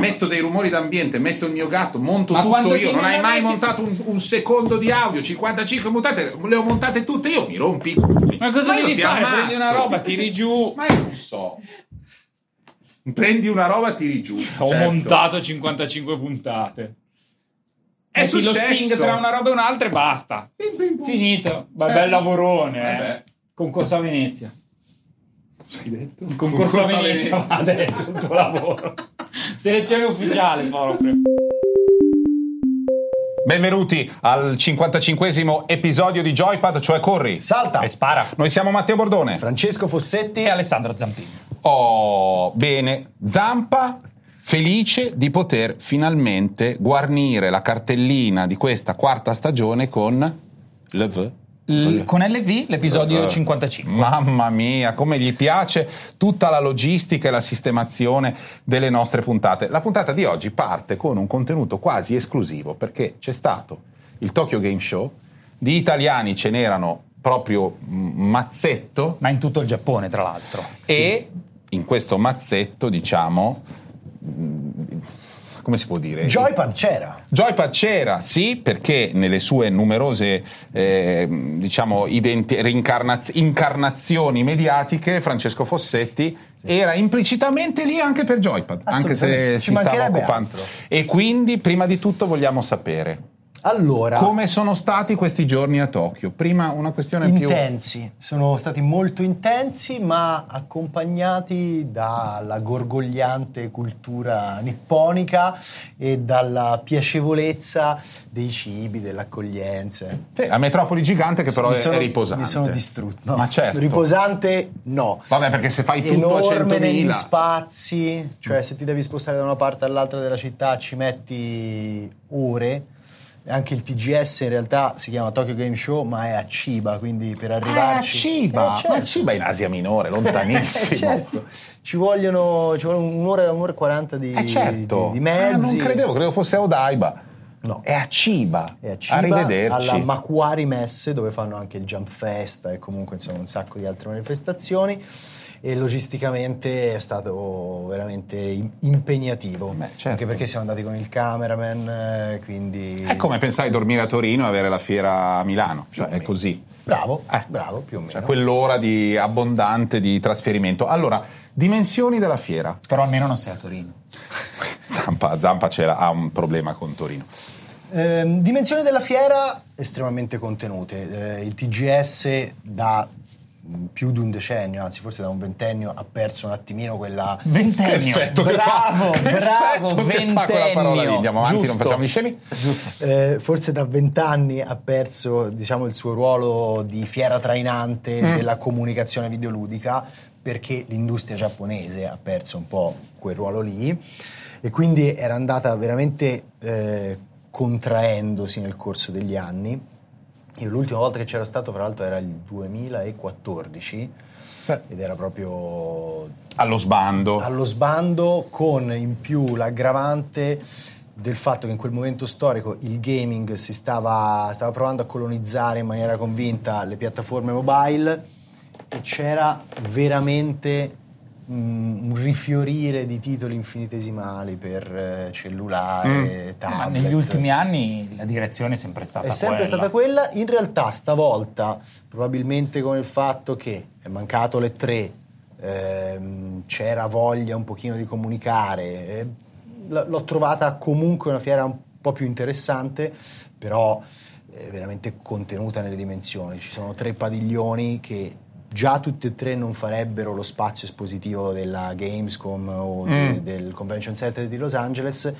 metto dei rumori d'ambiente, metto il mio gatto, monto Ma tutto io, non hai mai montato un, un secondo di audio, 55 montate, le ho montate tutte io, mi rompi. Ma cosa io devi ti fare? ammazzo. Prendi una roba, tiri giù. Ma io non so. Prendi una roba, tiri giù. Ho certo. montato 55 puntate. È Metti lo successo. sping tra una roba e un'altra e basta. Pim, pim. Finito. Beh, Certo. bel lavorone, eh. Concorso a Venezia. Cosa hai detto? Concorso, a Venezia, ma adesso il tuo lavoro. Selezione ufficiale proprio. Benvenuti al 55esimo episodio di Joypad, cioè Corri. Salta! E spara. Noi siamo Matteo Bordone. Francesco Fossetti E Alessandro Zampini. Oh, bene. Zampa felice di poter finalmente guarnire la cartellina di questa quarta stagione con le V. L- con LV l'episodio Eh, 55. Mamma mia, come gli piace tutta la logistica e la sistemazione delle nostre puntate. La puntata di oggi parte con un contenuto quasi esclusivo perché c'è stato il Tokyo Game Show, di italiani ce n'erano proprio mazzetto Ma in tutto il Giappone, tra l'altro. e in questo mazzetto, diciamo, come si può dire? Joypad c'era. Joypad c'era, sì, perché nelle sue numerose eh, diciamo, identi- rincarnaz- incarnazioni mediatiche Francesco Fossetti era implicitamente lì anche per Joypad, anche se ci si stava occupando. altro. E quindi, prima di tutto, vogliamo sapere Allora, come sono stati questi giorni a Tokyo. Prima una questione più... intensi, sono stati molto intensi, ma accompagnati dalla gorgogliante cultura nipponica e dalla piacevolezza dei cibi, delle accoglienze. Sì, la metropoli gigante che però Mi è, sono- riposante. Mi sono distrutto. No, Ma certo. Riposante no. Vabbè, perché se fai tutto a enorme negli 100.000... spazi, cioè se ti devi spostare da una parte all'altra della città ci metti ore. Anche il TGS in realtà si chiama Tokyo Game Show, ma è a Chiba, quindi per Ah, arrivarci... Ciba, Eh, certo. ma Ciba è in Asia Minore, lontanissimo. Eh, certo. Ci vogliono, ci vuole un'ora, un'ora e quaranta di, Eh certo, di, di mezzi. Ah, non credevo, credevo fosse a Odaiba. No. È a Ciba. E a Chiba, Arrivederci. alla Macquarie Messe dove fanno anche il Jump Fest e comunque insomma un sacco di altre manifestazioni e logisticamente è stato veramente im- impegnativo Beh, certo. anche perché siamo andati con il cameraman eh, quindi È come pensare di dormire a Torino e avere la fiera a Milano, cioè è così. bravo Eh. bravo più o meno Cioè quell'ora di abbondante di trasferimento. Allora, dimensioni della fiera. Però almeno non sei a Torino. Zampa, Zampa c'era, ha un problema con Torino. Ehm, dimensioni della fiera estremamente contenute. Eh, il TGS da più di un decennio, anzi forse da un ventennio, ha perso un attimino quella... Ventennio. Che che bravo? Che bravo, che ventennio. Andiamo avanti, non Giusto. facciamo gli scemi? Eh, forse da vent'anni ha perso diciamo, il suo ruolo di fiera trainante della comunicazione videoludica perché l'industria giapponese ha perso un po' quel ruolo lì e quindi era andata veramente eh, contraendosi nel corso degli anni. Io l'ultima volta che c'ero stato, fra l'altro, era il 2014 ed era proprio Allo sbando. allo sbando con in più l'aggravante del fatto che in quel momento storico il gaming si stava, stava provando a colonizzare in maniera convinta le piattaforme mobile e c'era veramente un rifiorire di titoli infinitesimali per eh, cellulare, Mm. Ma tablet. negli ultimi anni la direzione è sempre stata È sempre quella. stata quella. In realtà, stavolta, probabilmente con il fatto che è mancato le tre, ehm, c'era voglia un pochino di comunicare, eh, l'ho trovata comunque una fiera un po' più interessante, però eh, veramente contenuta nelle dimensioni. Ci sono tre padiglioni che già tutti e tre non farebbero lo spazio espositivo della Gamescom o de- Mm. del Convention Center di Los Angeles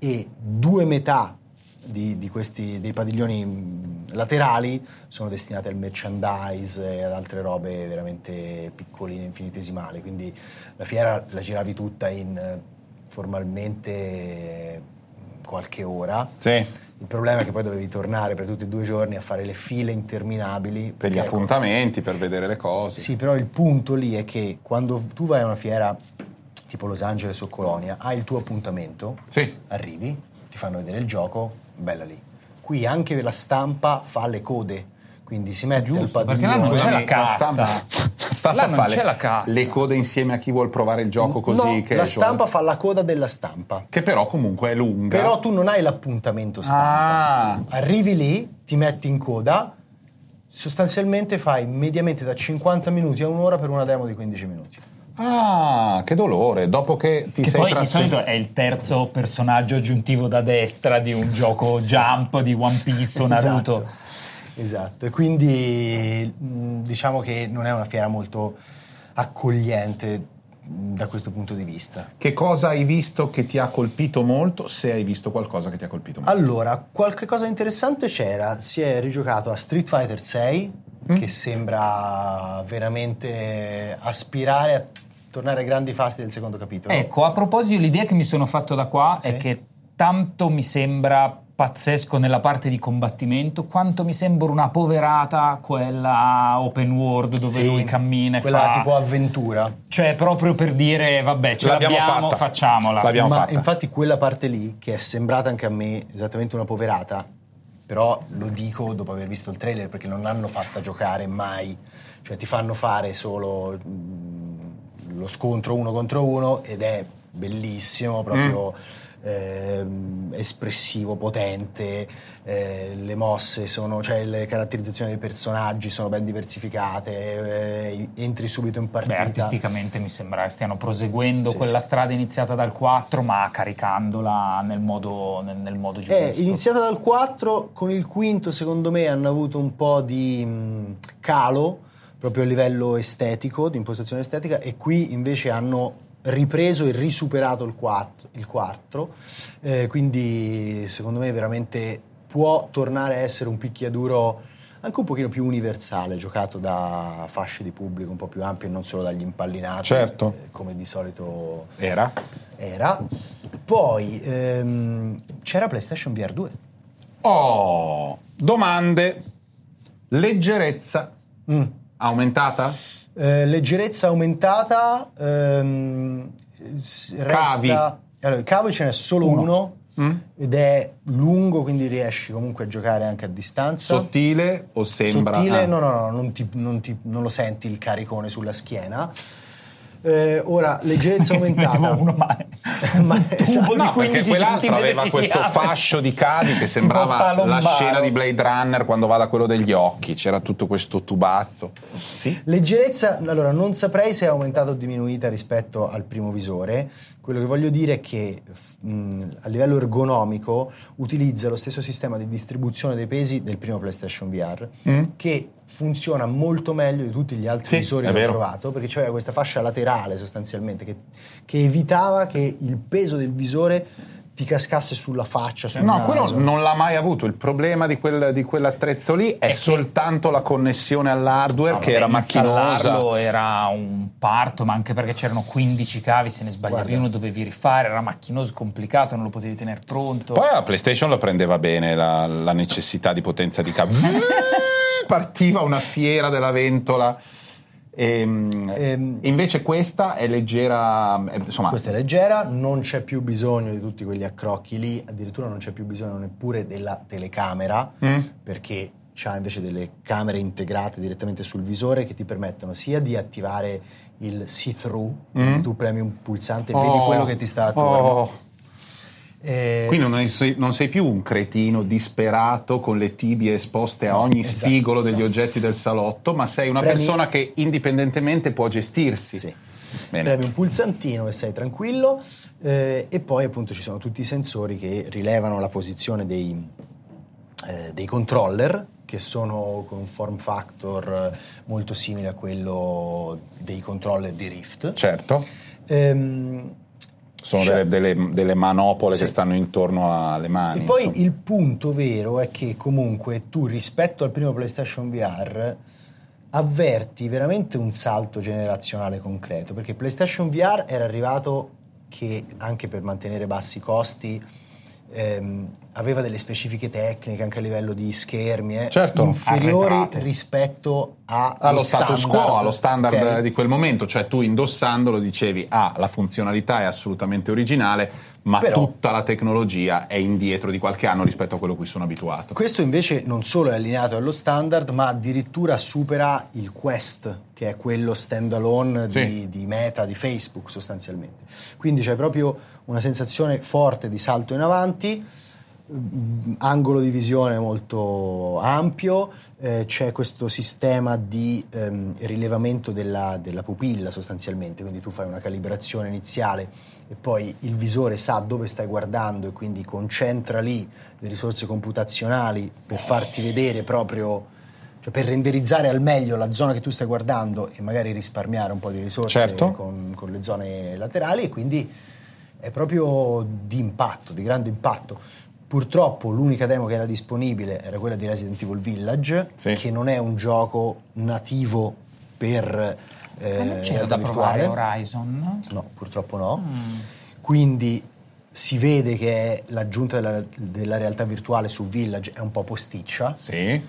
e due metà di, di questi dei padiglioni mh, laterali sono destinati al merchandise e ad altre robe veramente piccoline, infinitesimali. Quindi la fiera la giravi tutta in eh, formalmente eh, qualche ora. Sì, Il problema è che poi dovevi tornare per tutti e due i giorni a fare le file interminabili. per gli ecco, appuntamenti, per vedere le cose. sì, però il punto lì è che quando tu vai a una fiera tipo Los Angeles o Colonia, hai il tuo appuntamento, Sì. arrivi, ti fanno vedere il gioco, bella lì. Qui anche la stampa fa le code, quindi si mette Giusto, il padiglione. perché là non c'è la casta. stampa, stampa Là non fa c'è le- la casta. Le code insieme a chi vuol provare il gioco così No, casual. la stampa fa la coda della stampa. Che però comunque è lunga. Però tu non hai l'appuntamento stampa. Ah, Arrivi lì, ti metti in coda, sostanzialmente fai mediamente da 50 minuti a un'ora per una demo di 15 minuti. ah, che dolore. Dopo che ti Che sei poi di trasferito. solito è il terzo personaggio aggiuntivo da destra di un gioco Jump di One Piece o Naruto. Esatto. Esatto, e quindi mh, diciamo che non è una fiera molto accogliente mh, da questo punto di vista. Che cosa hai visto che ti ha colpito molto? Se hai visto qualcosa che ti ha colpito molto. Allora, qualche cosa interessante c'era, si è rigiocato a Street Fighter 6 che sembra veramente aspirare a tornare ai grandi fasti del secondo capitolo. Ecco, a proposito, l'idea che mi sono fatto da qua Sì. è che tanto mi sembra pazzesco nella parte di combattimento, quanto mi sembra una poverata quella open world dove Sì, lui cammina e quella fa... tipo avventura. Cioè, proprio per dire, vabbè, ce L'abbiamo l'abbiamo, fatta. facciamola. L'abbiamo Ma fatta. infatti quella parte lì, che è sembrata anche a me esattamente una poverata, però lo dico dopo aver visto il trailer perché non l'hanno fatta giocare mai, cioè ti fanno fare solo mm, lo scontro uno contro uno ed è bellissimo, proprio ehm, espressivo, potente, eh, le mosse sono, cioè le caratterizzazioni dei personaggi sono ben diversificate, eh, entri subito in Beh, partita. artisticamente mi sembra che stiano proseguendo Sì, quella sì. strada iniziata dal 4, ma caricandola nel modo, nel, nel modo giusto. È iniziata dal 4, con il quinto secondo me hanno avuto un po' di mh, calo proprio a livello estetico, di impostazione estetica e qui invece hanno ripreso e risuperato il 4, il 4 eh, quindi secondo me veramente può tornare a essere un picchiaduro anche un pochino più universale, giocato da fasce di pubblico un po' più ampie e non solo dagli impallinati, Certo. eh, come di solito Era? era. Poi ehm, c'era PlayStation VR 2. Oh, domande. Leggerezza Mm. aumentata? Eh, leggerezza aumentata. ehm, Cavi. resta- Allora, il cavo ce n'è solo Uno. uno, Mm? ed è lungo, quindi riesci comunque a giocare anche a distanza. Sottile o sembra? Sottile, ah. no, no, no, non, ti- non ti- non lo senti il caricone sulla schiena. Eh, ora, leggerezza aumentata. uno, ma- Ma- un tubo esatto. di No, perché 15 quell'altro aveva di questo fascio di cavi che sembrava la scena di Blade Runner quando va da quello degli occhi, c'era tutto questo tubazzo. Sì? Leggerezza, allora non saprei se è aumentata o diminuita rispetto al primo visore. Quello che voglio dire è che mh, a livello ergonomico utilizza lo stesso sistema di distribuzione dei pesi del primo PlayStation VR, Mm. che funziona molto meglio di tutti gli altri Sì, visori è che ho provato, perché c'era questa fascia laterale sostanzialmente che, che evitava che il peso del visore ti cascasse sulla faccia, sul No, quello naso. non l'ha mai avuto. Il problema di, quel- di quell'attrezzo lì è, che- soltanto la connessione all'hardware No, che vabbè, era macchinosa. era un parto, ma anche perché c'erano 15 cavi, se ne sbagliavi Guarda. uno dovevi rifare, era macchinoso, complicato, non lo potevi tenere pronto. Poi la PlayStation lo prendeva bene la, la necessità di potenza di cavi. Partiva una fiera della ventola. Ehm, Ehm, invece questa è leggera, eh, insomma, Questa è leggera, non c'è più bisogno di tutti quegli accrocchi lì, addirittura non c'è più bisogno neppure della telecamera, Mm. perché c'ha invece delle camere integrate direttamente sul visore che ti permettono sia di attivare il see-through, quindi tu premi un pulsante e vedi Mm. Oh, quello che ti sta attorno. oh. Eh, Quindi non sei, non sei più un cretino disperato con le tibie esposte a ogni esatto, spigolo degli no. oggetti del salotto, ma sei una Premi- persona che indipendentemente può gestirsi. Sì. Bene. Premi un pulsantino e sei tranquillo eh, e poi appunto ci sono tutti i sensori che rilevano la posizione dei, eh, dei controller che sono con un form factor molto simile a quello dei controller di Rift. Certo, Ehm, sono Cioè- delle, delle- delle manopole Sì. che stanno intorno alle mani. E poi insomma. il punto vero è che comunque tu rispetto al primo PlayStation VR avverti veramente un salto generazionale concreto, perché PlayStation VR era arrivato che anche per mantenere bassi costi ehm, aveva delle specifiche tecniche anche a livello di schermi eh, Certo, inferiori arretrate. rispetto a allo status quo, allo standard ok? di quel momento, cioè tu indossandolo dicevi ah la funzionalità è assolutamente originale, ma Però- tutta la tecnologia è indietro di qualche anno rispetto a quello a cui sono abituato. Questo invece non solo è allineato allo standard, ma addirittura supera il Quest, che è quello standalone Sì. di, di Meta, di Facebook sostanzialmente. Quindi c'è proprio una sensazione forte di salto in avanti, angolo di visione molto ampio, eh, c'è questo sistema di ehm, rilevamento della, della pupilla sostanzialmente, quindi tu fai una calibrazione iniziale e poi il visore sa dove stai guardando e quindi concentra lì le risorse computazionali per farti vedere proprio, cioè per renderizzare al meglio la zona che tu stai guardando e magari risparmiare un po' di risorse Certo. con, con le zone laterali e quindi è proprio di impatto, di grande impatto. Purtroppo l'unica demo che era disponibile era quella di Resident Evil Village, Sì. che non è un gioco nativo per eh, Ma non c'era realtà da provare virtuale. Horizon? No, purtroppo no. Mm. Quindi si vede che l'aggiunta della, della realtà virtuale su Village è un po' posticcia, Sì.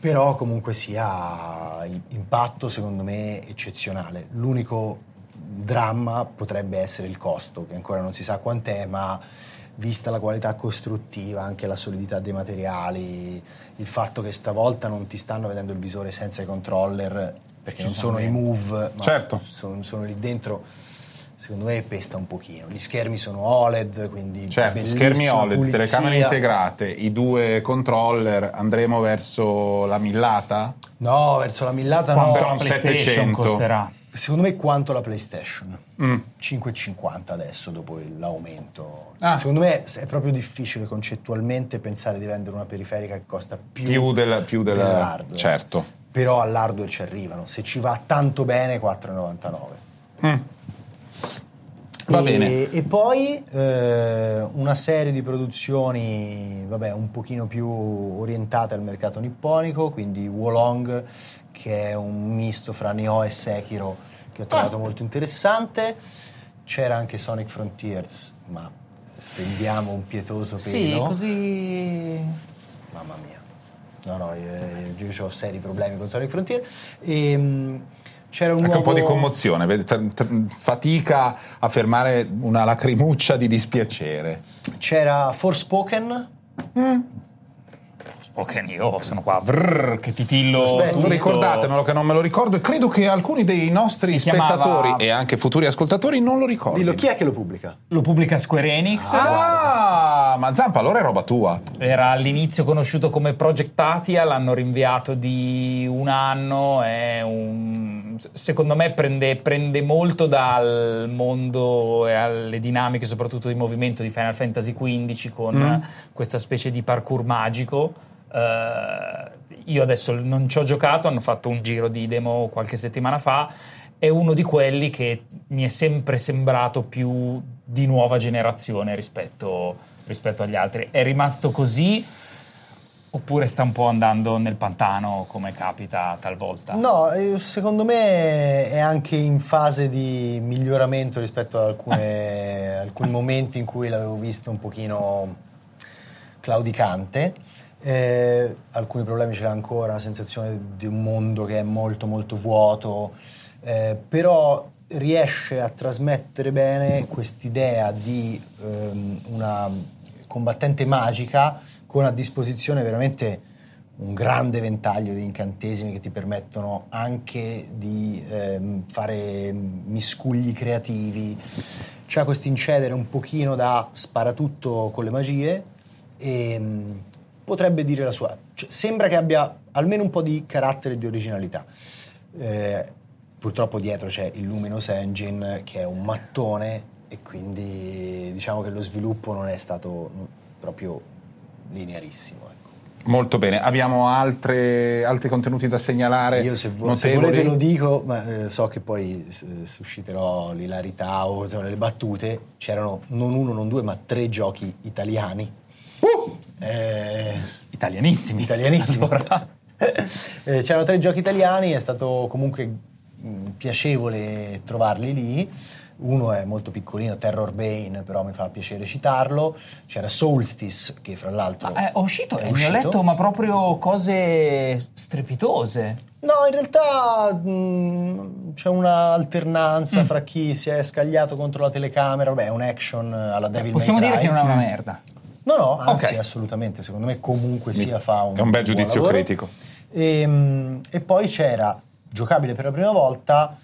però comunque sia impatto secondo me eccezionale. L'unico dramma potrebbe essere il costo, che ancora non si sa quant'è, ma vista la qualità costruttiva, anche la solidità dei materiali, il fatto che stavolta non ti stanno vedendo il visore senza i controller, perché Ci non sono sono i move, ma Certo. sono, sono lì dentro, secondo me pesta un pochino. Gli schermi sono OLED, quindi Certo, schermi OLED, pulizia. telecamere integrate, i due controller, andremo verso la millata? No, verso la millata no. Quanto però la un PlayStation 700. costerà? Secondo me quanto la PlayStation. Mm. 5,50 adesso dopo l'aumento. Ah. Secondo me è proprio difficile concettualmente pensare di vendere una periferica che costa più, Più del, più del- dell'hardware. certo. Però all'hardware ci arrivano. Se ci va tanto bene, 4,99. Mm. Va e, bene. E poi eh, una serie di produzioni, vabbè, un pochino più orientate al mercato nipponico, quindi Wolong, che è un misto fra Nioh e Sekiro, che ho trovato Ah. molto interessante. C'era anche Sonic Frontiers, ma stendiamo un pietoso Sì, pelo. così... Mamma mia. No, no, io, io ho seri problemi con Sonic Frontier. E, mh, c'era un Anche un po' di nuovo- commozione, fatica a fermare una lacrimuccia di dispiacere. C'era Forspoken. Spoken io sono qua, vrrr, che titillo. Aspetta. Ricordatemelo che non me lo ricordo e credo che alcuni dei nostri Si chiamava- spettatori e anche futuri ascoltatori non lo ricordino. Dillo, chi è che lo pubblica? Lo pubblica Square Enix. Ah, ma Zampa, allora è roba tua. Era all'inizio conosciuto come Project Atia, l'hanno rinviato di un anno. È un- secondo me prende, prende molto dal mondo e alle dinamiche, soprattutto di movimento di Final Fantasy XV, con Mm. questa specie di parkour magico. Eh, io adesso non ci ho giocato, hanno fatto un giro di demo qualche settimana fa. È uno di quelli che mi è sempre sembrato più di nuova generazione rispetto, rispetto agli altri. È rimasto così oppure sta un po' andando nel pantano come capita talvolta? No, eh, secondo me è anche in fase di miglioramento rispetto ad alcune- alcuni momenti in cui l'avevo visto un pochino claudicante. Eh, alcuni problemi ce l'ha ancora, la sensazione di un mondo che è molto molto vuoto, eh, però riesce a trasmettere bene quest'idea di ehm, una combattente magica con a disposizione veramente un grande ventaglio di incantesimi che ti permettono anche di ehm, fare miscugli creativi. C'ha questo incedere un pochino da sparatutto con le magie e mm, potrebbe dire la sua. Cioè, sembra che abbia almeno un po' di carattere e di originalità. Eh, purtroppo dietro c'è il Luminous Engine che è un mattone e quindi diciamo che lo sviluppo non è stato proprio linearissimo. ecco. Molto bene, abbiamo altre- altri contenuti da segnalare. Io se, vo- se volete lo dico, ma eh, so che poi eh, susciterò l'ilarità o insomma, le battute. C'erano non uno, non due, ma tre giochi italiani. Uh! Eh, Italianissimi. italianissimi. Allora. Eh, c'erano tre giochi italiani, è stato comunque mh, piacevole trovarli lì. Uno è molto piccolino, Terror Bane, però mi fa piacere citarlo. C'era Solstice, che fra l'altro Eh, è uscito, è e ne ho letto, ma proprio cose strepitose. No, in realtà mh, c'è un'alternanza fra chi si è scagliato contro la telecamera. Vabbè, è un action alla Devil Possiamo May dire Cry. che non è una merda. No, no, anzi, Ok. assolutamente. Secondo me, comunque sia, fa un, È un bel giudizio lavoro. critico. E, mh, e poi c'era, giocabile per la prima volta,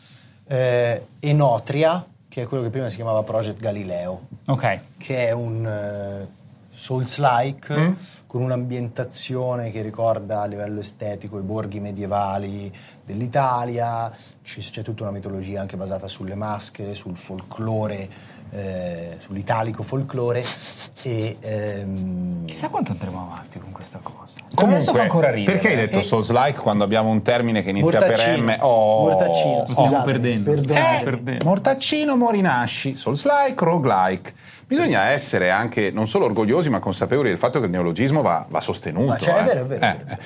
eh, Enotria, che è quello che prima si chiamava Project Galileo Ok. che è un eh, Souls-like Mm. con un'ambientazione che ricorda a livello estetico i borghi medievali dell'Italia, ci- c'è tutta una mitologia anche basata sulle maschere, sul folklore, eh, sull'italico folklore e ehm, Chissà quanto andremo avanti con questa cosa. Comunque, Adesso fa ancora ridere. perché hai detto Eh, Souls-like quando abbiamo un termine che inizia per Mortaccino. M? Oh, Mortaccino, Lo stiamo perdendo. perdonate. Eh, perdendo. Mortaccino, Morinasci, Souls-like, roguelike. Bisogna essere anche non solo orgogliosi, ma consapevoli del fatto che il neologismo va, va sostenuto. Ma cioè, è eh. vero, è vero, Eh, è vero. eh.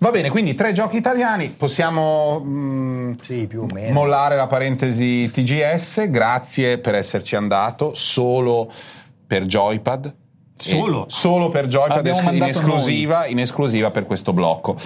Va bene, quindi tre giochi italiani. Possiamo mm, Sì, più o meno. mollare la parentesi TGS. Grazie per esserci andato solo per Joypad. Solo? E- solo per Joypad Abbiamo in esclusiva, in esclusiva per questo blocco.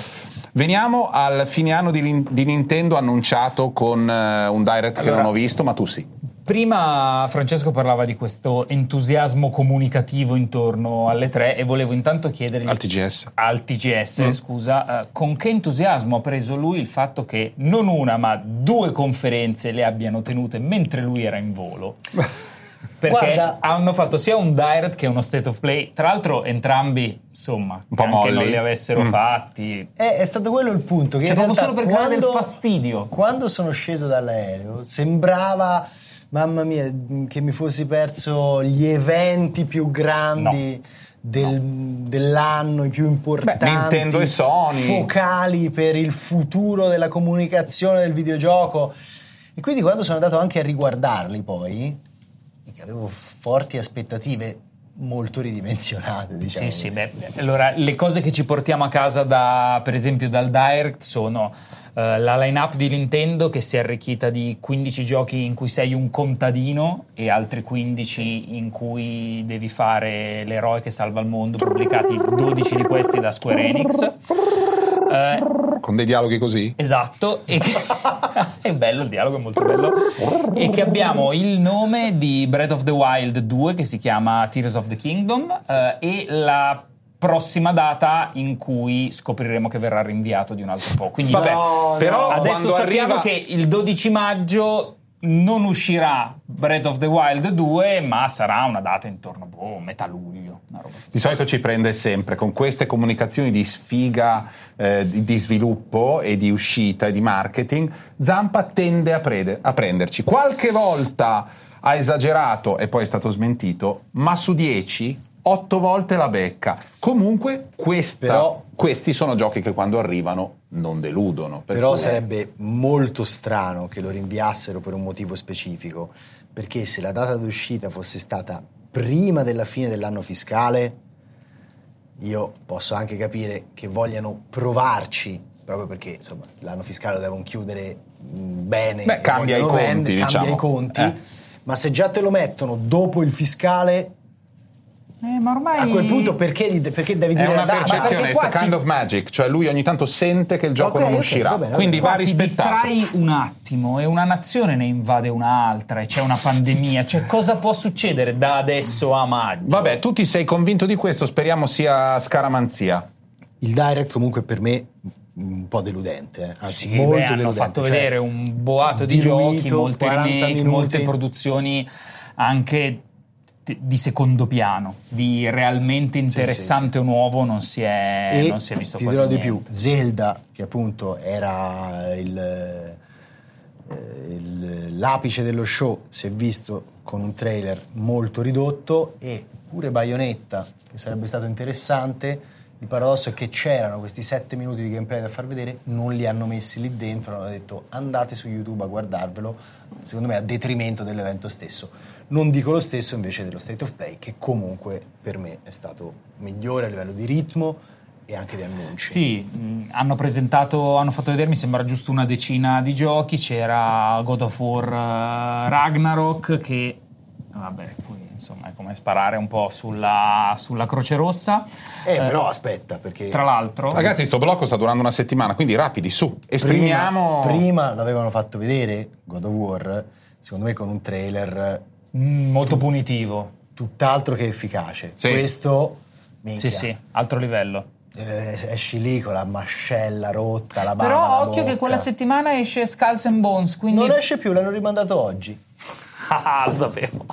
Veniamo al fine anno di, di Nintendo annunciato con eh, un direct che Allora- non ho visto, ma tu sì. Prima Francesco parlava di questo entusiasmo comunicativo intorno alle tre e volevo intanto chiedergli Al TGS. al TGS, Mm. scusa, eh, con che entusiasmo ha preso lui il fatto che non una ma due conferenze le abbiano tenute mentre lui era in volo? Perché Guarda- hanno fatto sia un direct che uno state of play, tra l'altro entrambi, insomma, Un po' che anche non molli. li avessero Mm. fatti. È, è stato quello il punto. Che Cioè, proprio solo per creare del fastidio. Quando sono sceso dall'aereo sembrava, mamma mia, che mi fossi perso gli eventi più grandi. del- dell'anno, i più importanti, Beh, Nintendo e Sony. focali per il futuro della comunicazione del videogioco. E quindi quando sono andato anche a riguardarli poi, che avevo forti aspettative molto ridimensionate, diciamo. Sì, sì, così. beh, allora le cose che ci portiamo a casa da, per esempio dal Direct sono eh, la line-up di Nintendo che si è arricchita di 15 giochi in cui sei un contadino e altri 15 in cui devi fare l'eroe che salva il mondo, pubblicati 12 di questi da Square Enix. Eh, Con dei dialoghi così? Esatto, e che- è bello il dialogo, è molto bello. E che abbiamo il nome di Breath of the Wild 2 che si chiama Tears of the Kingdom eh, e la prossima data in cui scopriremo che verrà rinviato di un altro po'. Quindi Vabbè, No, però adesso sappiamo arriva... che il 12 maggio non uscirà Breath of the Wild 2, ma sarà una data intorno a metà luglio. Di solito ci prende sempre con queste comunicazioni di sfiga eh, di, di sviluppo e di uscita e di marketing. Zampa tende a, prede- a prenderci. Qualche volta ha esagerato e poi è stato smentito, ma su 10, 8 volte la becca. Comunque, questa- Però- questi sono giochi che quando arrivano non deludono. per Però cui- sarebbe molto strano che lo rinviassero per un motivo specifico, perché se la data d'uscita fosse stata prima della fine dell'anno fiscale, io posso anche capire che vogliano provarci, proprio perché insomma, l'anno fiscale lo devono chiudere mh, bene, Beh, cambia i conti, vendere, cambia diciamo. i conti, Eh. ma se già te lo mettono dopo il fiscale, Eh, ma ormai a quel punto perché, gli de- perché devi È dire una la data? percezione, it's a kind ti- of magic, cioè lui ogni tanto sente che il gioco Ok, non uscirà, va bene, va quindi va Qua ti rispettato. distrai un attimo e una nazione ne invade un'altra e c'è una pandemia. Cioè, cosa può succedere da adesso a maggio? Vabbè, tu ti sei convinto di questo, speriamo sia scaramanzia. Il direct comunque per me un po' deludente, eh. anzi Sì, molto beh, hanno deludente. fatto cioè, vedere un boato di diluito, giochi, molte 40 remake, molte produzioni anche di- di secondo piano, di realmente interessante o nuovo non si è, e non si è visto ti quasi dirò di niente. più, Zelda che appunto era il, eh, il- l'apice dello show, si è visto con un trailer molto ridotto e pure Bayonetta che sarebbe stato interessante. Il paradosso è che c'erano questi sette minuti di gameplay da far vedere, non li hanno messi lì dentro, hanno detto andate su YouTube a guardarvelo, secondo me a detrimento dell'evento stesso. Non dico lo stesso invece dello State of Play, che comunque per me è stato migliore a livello di ritmo e anche di annunci. Sì, hanno presentato, hanno fatto vedere, mi sembra giusto una decina di giochi, c'era God of War eh, Ragnarok che, vabbè, poi insomma è come sparare un po' sulla, sulla Croce Rossa. Eh, però aspetta, perché Tra l'altro, Ragazzi, sto blocco sta durando una settimana, quindi rapidi, su, esprimiamo... prima, prima l'avevano fatto vedere God of War, secondo me con un trailer molto punitivo. tutt'altro che efficace. Sì. Questo, minchia, Sì, sì, altro livello. eh, esci lì con la mascella rotta, la bava Però occhio che quella settimana esce Skulls and Bones, quindi... Non esce più, l'hanno rimandato oggi. Ah, lo sapevo.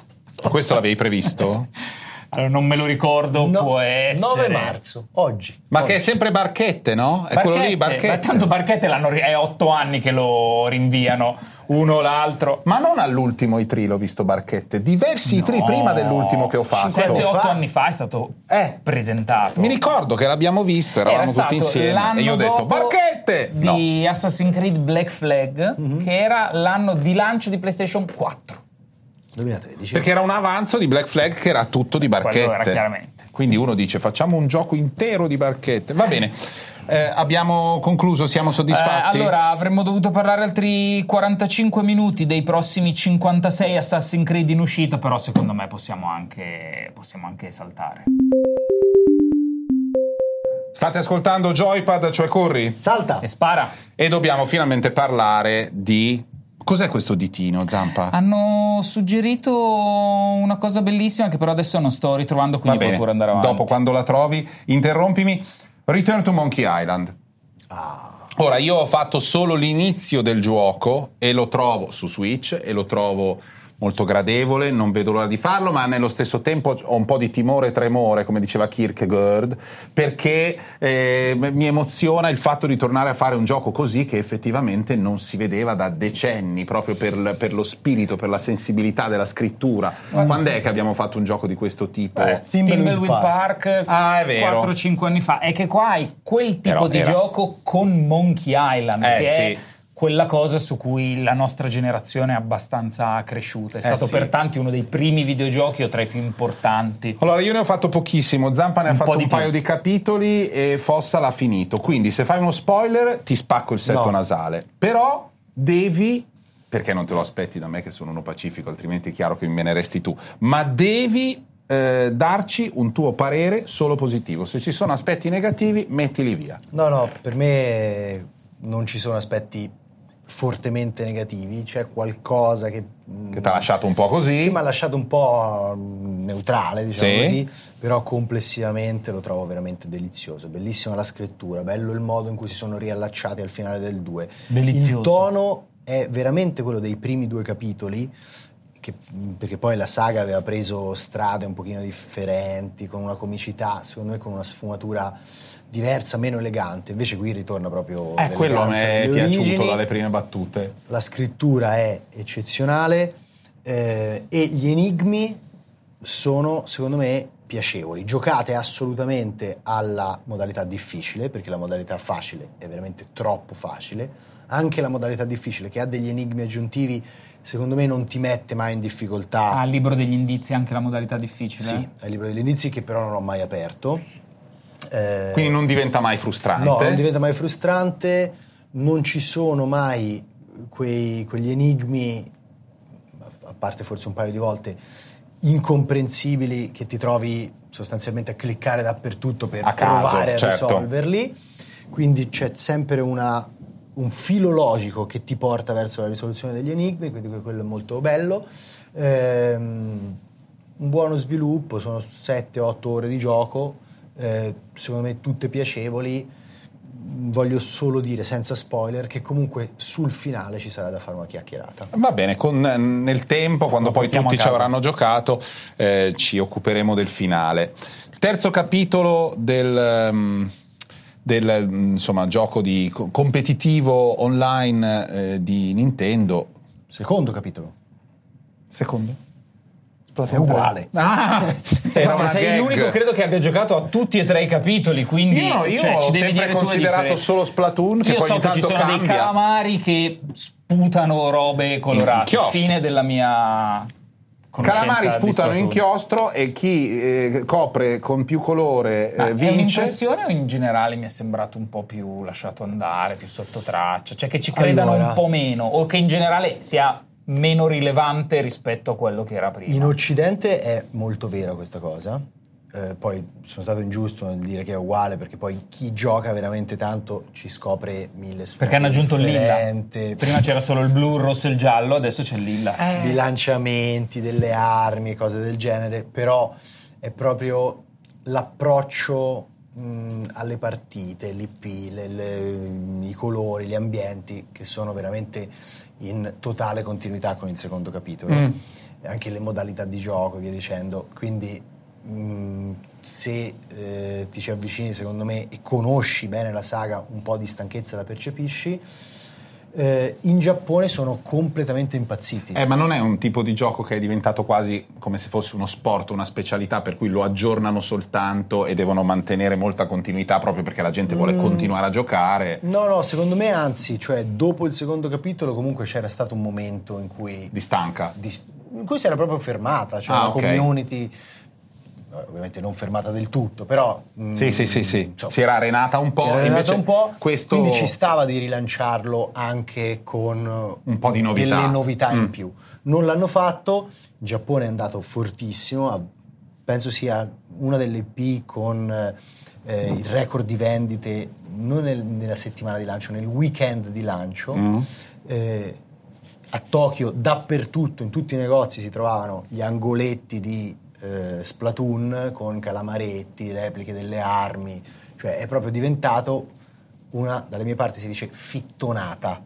Questo l'avevi previsto? Allora, non me lo ricordo, No, può essere... 9 marzo, oggi. Ma Oggi. che è sempre Barchette, no? È quello lì, Ma Barchette. tanto Barchette l'hanno è otto anni che lo rinviano, uno o l'altro. Ma non all'ultimo I3 l'ho visto Barchette, diversi I3 No. prima dell'ultimo che ho fatto. 7-8 fa. anni fa è stato Eh. presentato. Mi ricordo che l'abbiamo visto, eravamo Era tutti insieme e io ho detto Barchette! No. di Assassin's Creed Black Flag, che era l'anno di lancio di PlayStation 4. 2013. Perché era un avanzo di Black Flag che era tutto di Barchette. Quello era chiaramente. Quindi uno dice facciamo un gioco intero di Barchette. Va bene. Eh, abbiamo concluso, siamo Eh, soddisfatti? allora, avremmo dovuto parlare altri 45 minuti dei prossimi 56 Assassin's Creed in uscita, però secondo me possiamo anche, possiamo anche saltare. State ascoltando Joypad, cioè corri? Salta! E spara. E dobbiamo finalmente parlare di... Cos'è questo ditino, Zampa? Hanno suggerito una cosa bellissima che però adesso non sto ritrovando, Va quindi bene, puoi pure andare avanti. dopo quando la trovi, interrompimi. Return to Monkey Island. Ora, io ho fatto solo l'inizio del gioco e lo trovo su Switch e lo trovo molto gradevole, non vedo l'ora di farlo, ma nello stesso tempo ho un po' di timore e tremore, come diceva Kierkegaard, perché eh, mi emoziona il fatto di tornare a fare un gioco così che effettivamente non si vedeva da decenni, proprio per, per lo spirito, per la sensibilità della scrittura. Quando è che abbiamo fatto un gioco di questo tipo? Eh, Thimbleweed Thimbleweed Park, Ah, è vero. 4-5 anni fa. È che qua hai quel tipo Però di era- gioco con Monkey Island, Eh, che sì. è quella cosa su cui la nostra generazione è abbastanza cresciuta. È stato Eh, sì. per tanti uno dei primi videogiochi o tra i più importanti. Allora, io ne ho fatto pochissimo, Zampa ne ha fatto un più. paio di capitoli e Fossa l'ha finito. Quindi, se fai uno spoiler, ti spacco il setto No. nasale. Però devi, perché non te lo aspetti da me che sono uno pacifico, altrimenti è chiaro che me ne resti tu, ma devi eh, darci un tuo parere solo positivo. Se ci sono aspetti negativi, mettili via. No, no, per me non ci sono aspetti fortemente negativi, c'è qualcosa che, Che ti ha lasciato un po' così. che mi ha lasciato un po' mm, neutrale, diciamo Sì. così, però complessivamente lo trovo veramente delizioso. Bellissima la scrittura, bello il modo in cui si sono riallacciati al finale del 2. Delizioso. Il tono è veramente quello dei primi due capitoli, che- perché poi la saga aveva preso strade un pochino differenti, con una comicità, secondo me con una sfumatura diversa, meno elegante. Invece qui ritorna proprio Eh, quello a me è piaciuto origini. dalle prime battute. La scrittura è eccezionale eh, e gli enigmi sono, secondo me, piacevoli. Giocate assolutamente alla modalità difficile, perché la modalità facile è veramente troppo facile. Anche la modalità difficile, che ha degli enigmi aggiuntivi, secondo me non ti mette mai in difficoltà. Ha il libro degli indizi anche la modalità difficile? Sì, è il libro degli indizi che però non ho mai aperto. Eh, Quindi non diventa mai frustrante. No, non diventa mai frustrante, non ci sono mai quei- quegli enigmi, a parte forse un paio di volte, incomprensibili che ti trovi sostanzialmente a cliccare dappertutto per A caso, provare a certo. risolverli. Quindi c'è sempre una- un filo logico che ti porta verso la risoluzione degli enigmi, quindi quello è molto bello. Ehm, un buono sviluppo, sono 7-8 ore di gioco, eh, secondo me tutte piacevoli. Voglio solo dire, senza spoiler, che comunque sul finale ci sarà da fare una chiacchierata. Va bene, con- nel tempo, quando poi tutti ci avranno giocato, eh, ci occuperemo del finale. Terzo capitolo del, ehm, del, mm, insomma, gioco di co- competitivo online eh, di Nintendo. Secondo capitolo. Secondo? È uguale. Ah, era Ma sei gag. l'unico credo che abbia giocato a tutti e tre i capitoli, quindi Io, io cioè, ho ci devi sempre considerato solo Splatoon, che Io poi so ogni che ci sono dei cambia. calamari che sputano robe colorate. Fine della mia Calamari sputano inchiostro e chi eh, copre con più colore eh, È vince. un'impressione o in generale mi è sembrato un po' più lasciato andare, più sotto traccia? Cioè che ci credano Allora. un po' meno o che in generale sia meno rilevante rispetto a quello che era prima? In Occidente è molto vera questa cosa. Eh, poi sono stato ingiusto nel dire che è uguale perché poi chi gioca veramente tanto ci scopre mille sfide Perché hanno aggiunto il lilla. Prima c'era solo il blu, il rosso e il giallo, adesso c'è il lilla. di lanciamenti, delle armi, cose del genere, però è proprio l'approccio mh, alle partite, l'IP, le- le- i colori, gli ambienti che sono veramente in totale continuità con il secondo capitolo, Mm. anche le modalità di gioco e via dicendo, quindi mh, se eh, ti ci avvicini secondo me e conosci bene la saga, un po' di stanchezza la percepisci. Eh, in Giappone sono completamente impazziti. Eh, ma non è un tipo di gioco che è diventato quasi come se fosse uno sport, una specialità per cui lo aggiornano soltanto e devono mantenere molta continuità proprio perché la gente vuole continuare a giocare. No, no, secondo me anzi, cioè dopo il secondo capitolo comunque c'era stato un momento in cui, Di stanca. di- in cui si era proprio fermata, cioè Ah, la ok. community, ovviamente non fermata del tutto, però... mm, Sì, sì, sì, sì. insomma, Si era arenata un po'. si era arenata un po', questo... quindi ci stava di rilanciarlo anche con Un po' di novità. delle novità Mm. in più. Non l'hanno fatto, il Giappone è andato fortissimo, penso sia una delle P con eh, il record di vendite non nel- nella settimana di lancio, nel weekend di lancio. Mm. Eh, a Tokyo, dappertutto, in tutti i negozi si trovavano gli angoletti di eh, Splatoon con calamaretti, repliche delle armi, cioè è proprio diventato una, dalle mie parti si dice fittonata,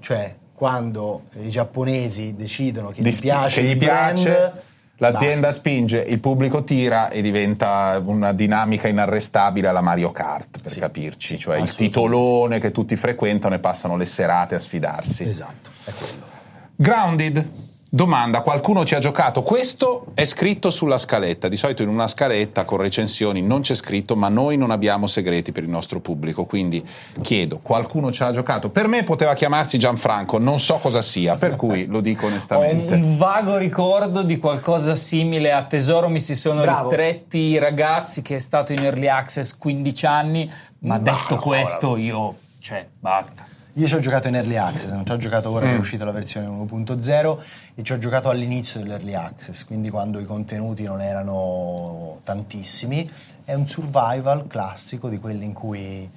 cioè quando i giapponesi decidono che Di gli piace che gli piace, brand, l'azienda basta. spinge, il pubblico tira e diventa una dinamica inarrestabile alla Mario Kart, per Sì, capirci, sì, cioè il titolone che tutti frequentano e passano le serate a sfidarsi. Esatto, è quello. Grounded. Domanda, qualcuno ci ha giocato? Questo è scritto sulla scaletta, di solito in una scaletta con recensioni non c'è scritto, ma noi non abbiamo segreti per il nostro pubblico, quindi chiedo, qualcuno ci ha giocato? Per me poteva chiamarsi Gianfranco, non so cosa sia, per cui lo dico Ho onestamente. un vago ricordo di qualcosa simile a Tesoro mi si sono Bravo. ristretti i ragazzi che è stato in early access 15 anni, ma detto questo io, cioè, basta. Io ci ho giocato in early access, non ci ho giocato ora che è uscita la versione 1.0 e ci ho giocato all'inizio dell'early access, quindi quando i contenuti non erano tantissimi. È un survival classico di quelli in cui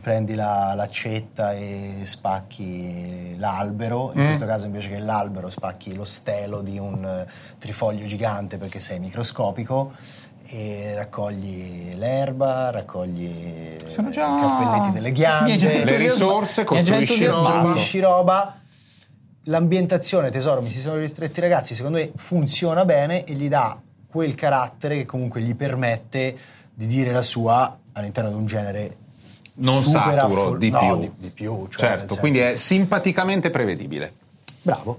prendi la- l'accetta e spacchi l'albero, in questo caso invece che l'albero spacchi lo stelo di un eh, trifoglio gigante perché sei microscopico e raccogli l'erba, raccogli Sono già- i cappelletti delle ghiande, Le risorse, costruisci roba. costruisci roba. L'ambientazione, tesoro, mi si sono ristretti i ragazzi, secondo me funziona bene e gli dà quel carattere che comunque gli permette di dire la sua all'interno di un genere Non super saturo, affol- di no, più. Di, di più cioè, certo, senso- quindi è simpaticamente prevedibile. Bravo.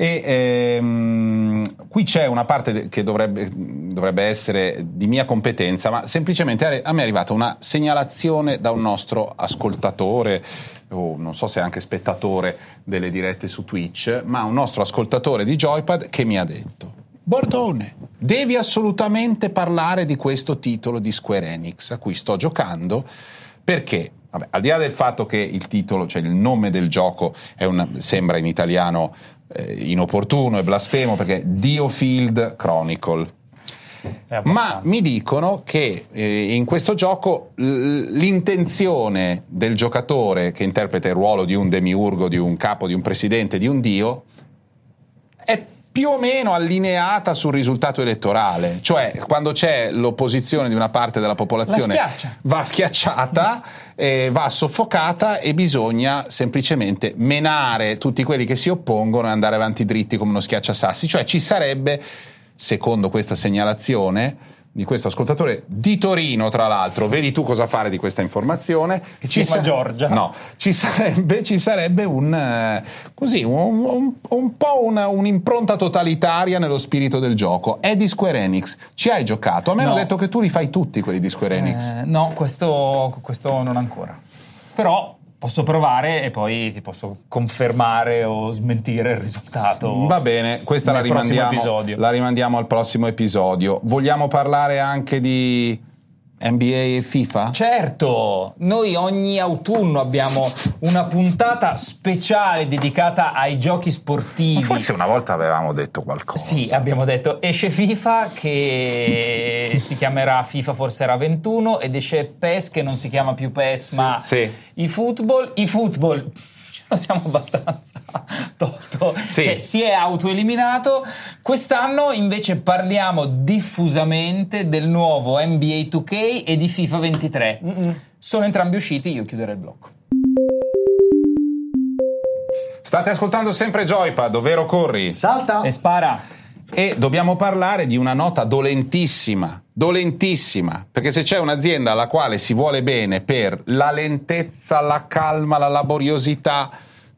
E ehm, qui c'è una parte che dovrebbe, dovrebbe essere di mia competenza, ma semplicemente a me è arrivata una segnalazione da un nostro ascoltatore, o non so se anche spettatore delle dirette su Twitch, ma un nostro ascoltatore di Joypad che mi ha detto. Bordone, devi assolutamente parlare di questo titolo di Square Enix a cui sto giocando perché, vabbè, al di là del fatto che il titolo, cioè il nome del gioco è una- sembra in italiano eh, inopportuno e blasfemo perché Dio Field Chronicle. Ma mi dicono che eh, in questo gioco l- l'intenzione del giocatore che interpreta il ruolo di un demiurgo, di un capo, di un presidente, di un dio, è più o meno allineata sul risultato elettorale, cioè quando c'è l'opposizione di una parte della popolazione va schiacciata, eh, va soffocata e bisogna semplicemente menare tutti quelli che si oppongono e andare avanti dritti come uno schiacciasassi, cioè ci sarebbe, secondo questa segnalazione di questo ascoltatore di Torino, tra l'altro, vedi tu cosa fare di questa informazione. Si chiama Giorgia. No, ci sarebbe, ci sarebbe un, eh, così, un, un- un po' una- un'impronta totalitaria nello spirito del gioco. È di Square Enix. Ci hai giocato? A me No. hanno detto che tu li fai tutti quelli di Square Enix. Eh, no, questo, questo non ancora. Però Posso provare e poi ti posso confermare o smentire il risultato. Va bene, questa la rimandiamo, la rimandiamo al prossimo episodio. Vogliamo parlare anche di NBA e FIFA? Certo, noi ogni autunno abbiamo una puntata speciale dedicata ai giochi sportivi. Forse una volta avevamo detto qualcosa. Sì, abbiamo detto esce FIFA che si chiamerà FIFA forse era 21 ed esce PES che non si chiama più PES ma sì. i football, i football lo siamo abbastanza tolto, Sì. cioè si è autoeliminato. Quest'anno invece parliamo diffusamente del nuovo NBA 2K e di FIFA 23. Sono entrambi usciti, io chiuderei il blocco. State ascoltando sempre Joypad, ovvero Corri. Salta! E spara. E dobbiamo parlare di una nota dolentissima, dolentissima, perché se c'è un'azienda alla quale si vuole bene per la lentezza, la calma, la laboriosità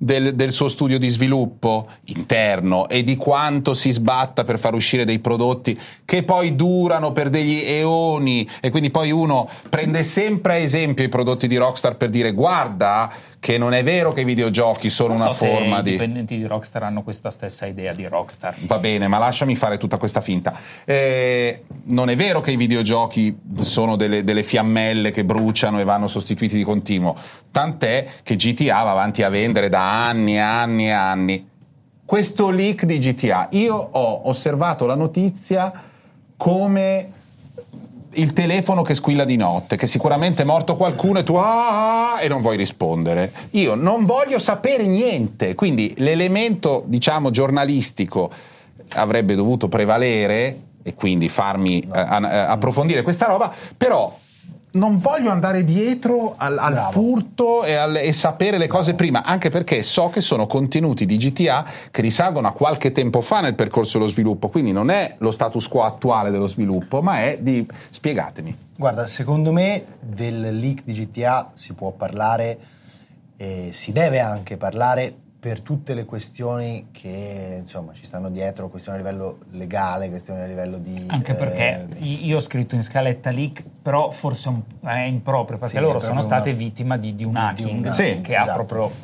del, del suo studio di sviluppo interno e di quanto si sbatta per far uscire dei prodotti che poi durano per degli eoni e quindi poi uno prende sempre a esempio i prodotti di Rockstar per dire guarda che non è vero che i videogiochi sono una so se forma i di... dipendenti di Rockstar hanno questa stessa idea di Rockstar. Va bene, ma lasciami fare tutta questa finta. Eh, non è vero che i videogiochi sono delle, delle fiammelle che bruciano e vanno sostituiti di continuo, tant'è che GTA va avanti a vendere da anni e anni e anni. Questo leak di GTA, io ho osservato la notizia come il telefono che squilla di notte, che sicuramente è morto qualcuno e tu ah, ah, e non vuoi rispondere. Io non voglio sapere niente, quindi l'elemento, diciamo, giornalistico avrebbe dovuto prevalere e quindi farmi eh, eh, approfondire questa roba, però non voglio andare dietro al, al Bravo. furto e, al- e sapere le cose prima, anche perché so che sono contenuti di GTA che risalgono a qualche tempo fa nel percorso dello sviluppo, quindi non è lo status quo attuale dello sviluppo, ma è di... spiegatemi. Guarda, secondo me del leak di GTA si può parlare e si deve anche parlare per tutte le questioni che insomma ci stanno dietro, questioni a livello legale, questioni a livello di... Anche perché eh, io ho scritto in scaletta leak, però forse un- è improprio, perché Sì, loro sono proprio state una- vittime di, di un di- di hacking un- Sì, che ha esatto. proprio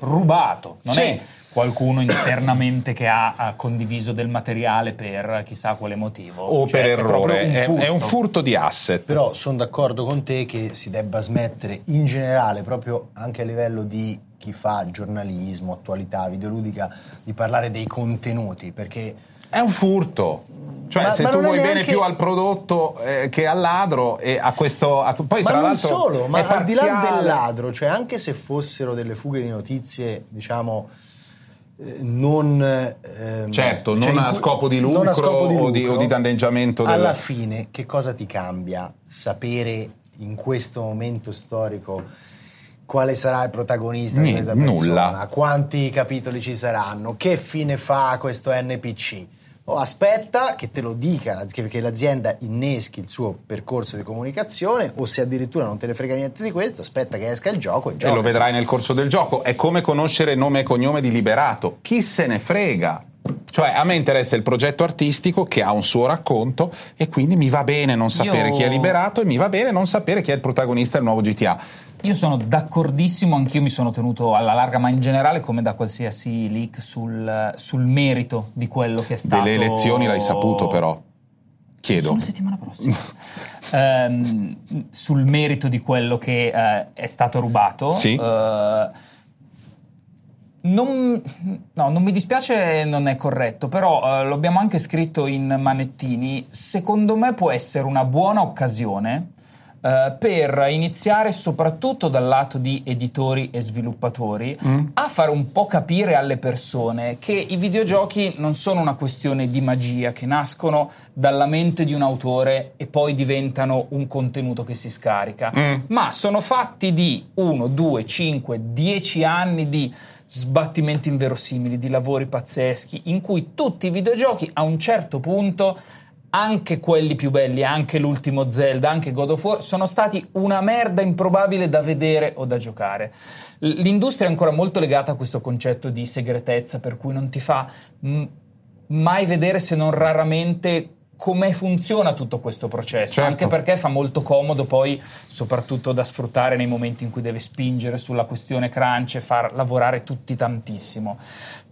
rubato. Non Sì. è qualcuno internamente che ha, ha condiviso del materiale per chissà quale motivo. O Cioè, per errore, è, è un furto di asset. Però sono d'accordo con te che si debba smettere in generale, proprio anche a livello di chi fa giornalismo, attualità, videoludica, di parlare dei contenuti, perché È un furto. Cioè, Ma- se ma tu vuoi bene neanche- più al prodotto eh, che al ladro e a questo. a- poi, ma tra non l'altro, solo, ma al di là del ladro, cioè anche se fossero delle fughe di notizie, diciamo, eh, non... ehm, Certo, cioè non a cui- scopo di non a lucro scopo di o di- o lucro, di danneggiamento del- Alla fine, che cosa ti cambia sapere in questo momento storico quale sarà il protagonista di Niente, questa persona, nulla. quanti capitoli ci saranno, che fine fa questo NPC. O aspetta che te lo dica, che, l'azienda inneschi il suo percorso di comunicazione, o se addirittura non te ne frega niente di questo, aspetta che esca il gioco e E gioca. lo vedrai nel corso del gioco. È come conoscere nome e cognome di Liberato. Chi se ne frega? Cioè, a me interessa il progetto artistico che ha un suo racconto e quindi mi va bene non sapere Io- chi è Liberato e mi va bene non sapere chi è il protagonista del nuovo GTA. Io sono d'accordissimo, anch'io mi sono tenuto alla larga, ma in generale, come da qualsiasi leak, sul, sul merito di quello che è stato. Delle elezioni l'hai saputo, però. Chiedo. Sono settimana prossima. Ehm, sul merito di quello che eh, è stato rubato. Sì. eh, non, no, non mi dispiace, non è corretto, però eh, lo abbiamo anche scritto in manettini. Secondo me può essere una buona occasione eh, per iniziare, soprattutto dal lato di editori e sviluppatori, a fare un po' capire alle persone che i videogiochi non sono una questione di magia, che nascono dalla mente di un autore e poi diventano un contenuto che si scarica, ma sono fatti di 1, 2, 5, 10 anni di sbattimenti inverosimili, di lavori pazzeschi, in cui tutti i videogiochi a un certo punto, anche quelli più belli, anche l'ultimo Zelda, anche God of War, sono stati una merda improbabile da vedere o da giocare. L'industria è ancora molto legata a questo concetto di segretezza, per cui non ti fa mai vedere se non raramente come funziona tutto questo processo, Certo. anche perché fa molto comodo poi, soprattutto da sfruttare nei momenti in cui deve spingere sulla questione crunch e far lavorare tutti tantissimo.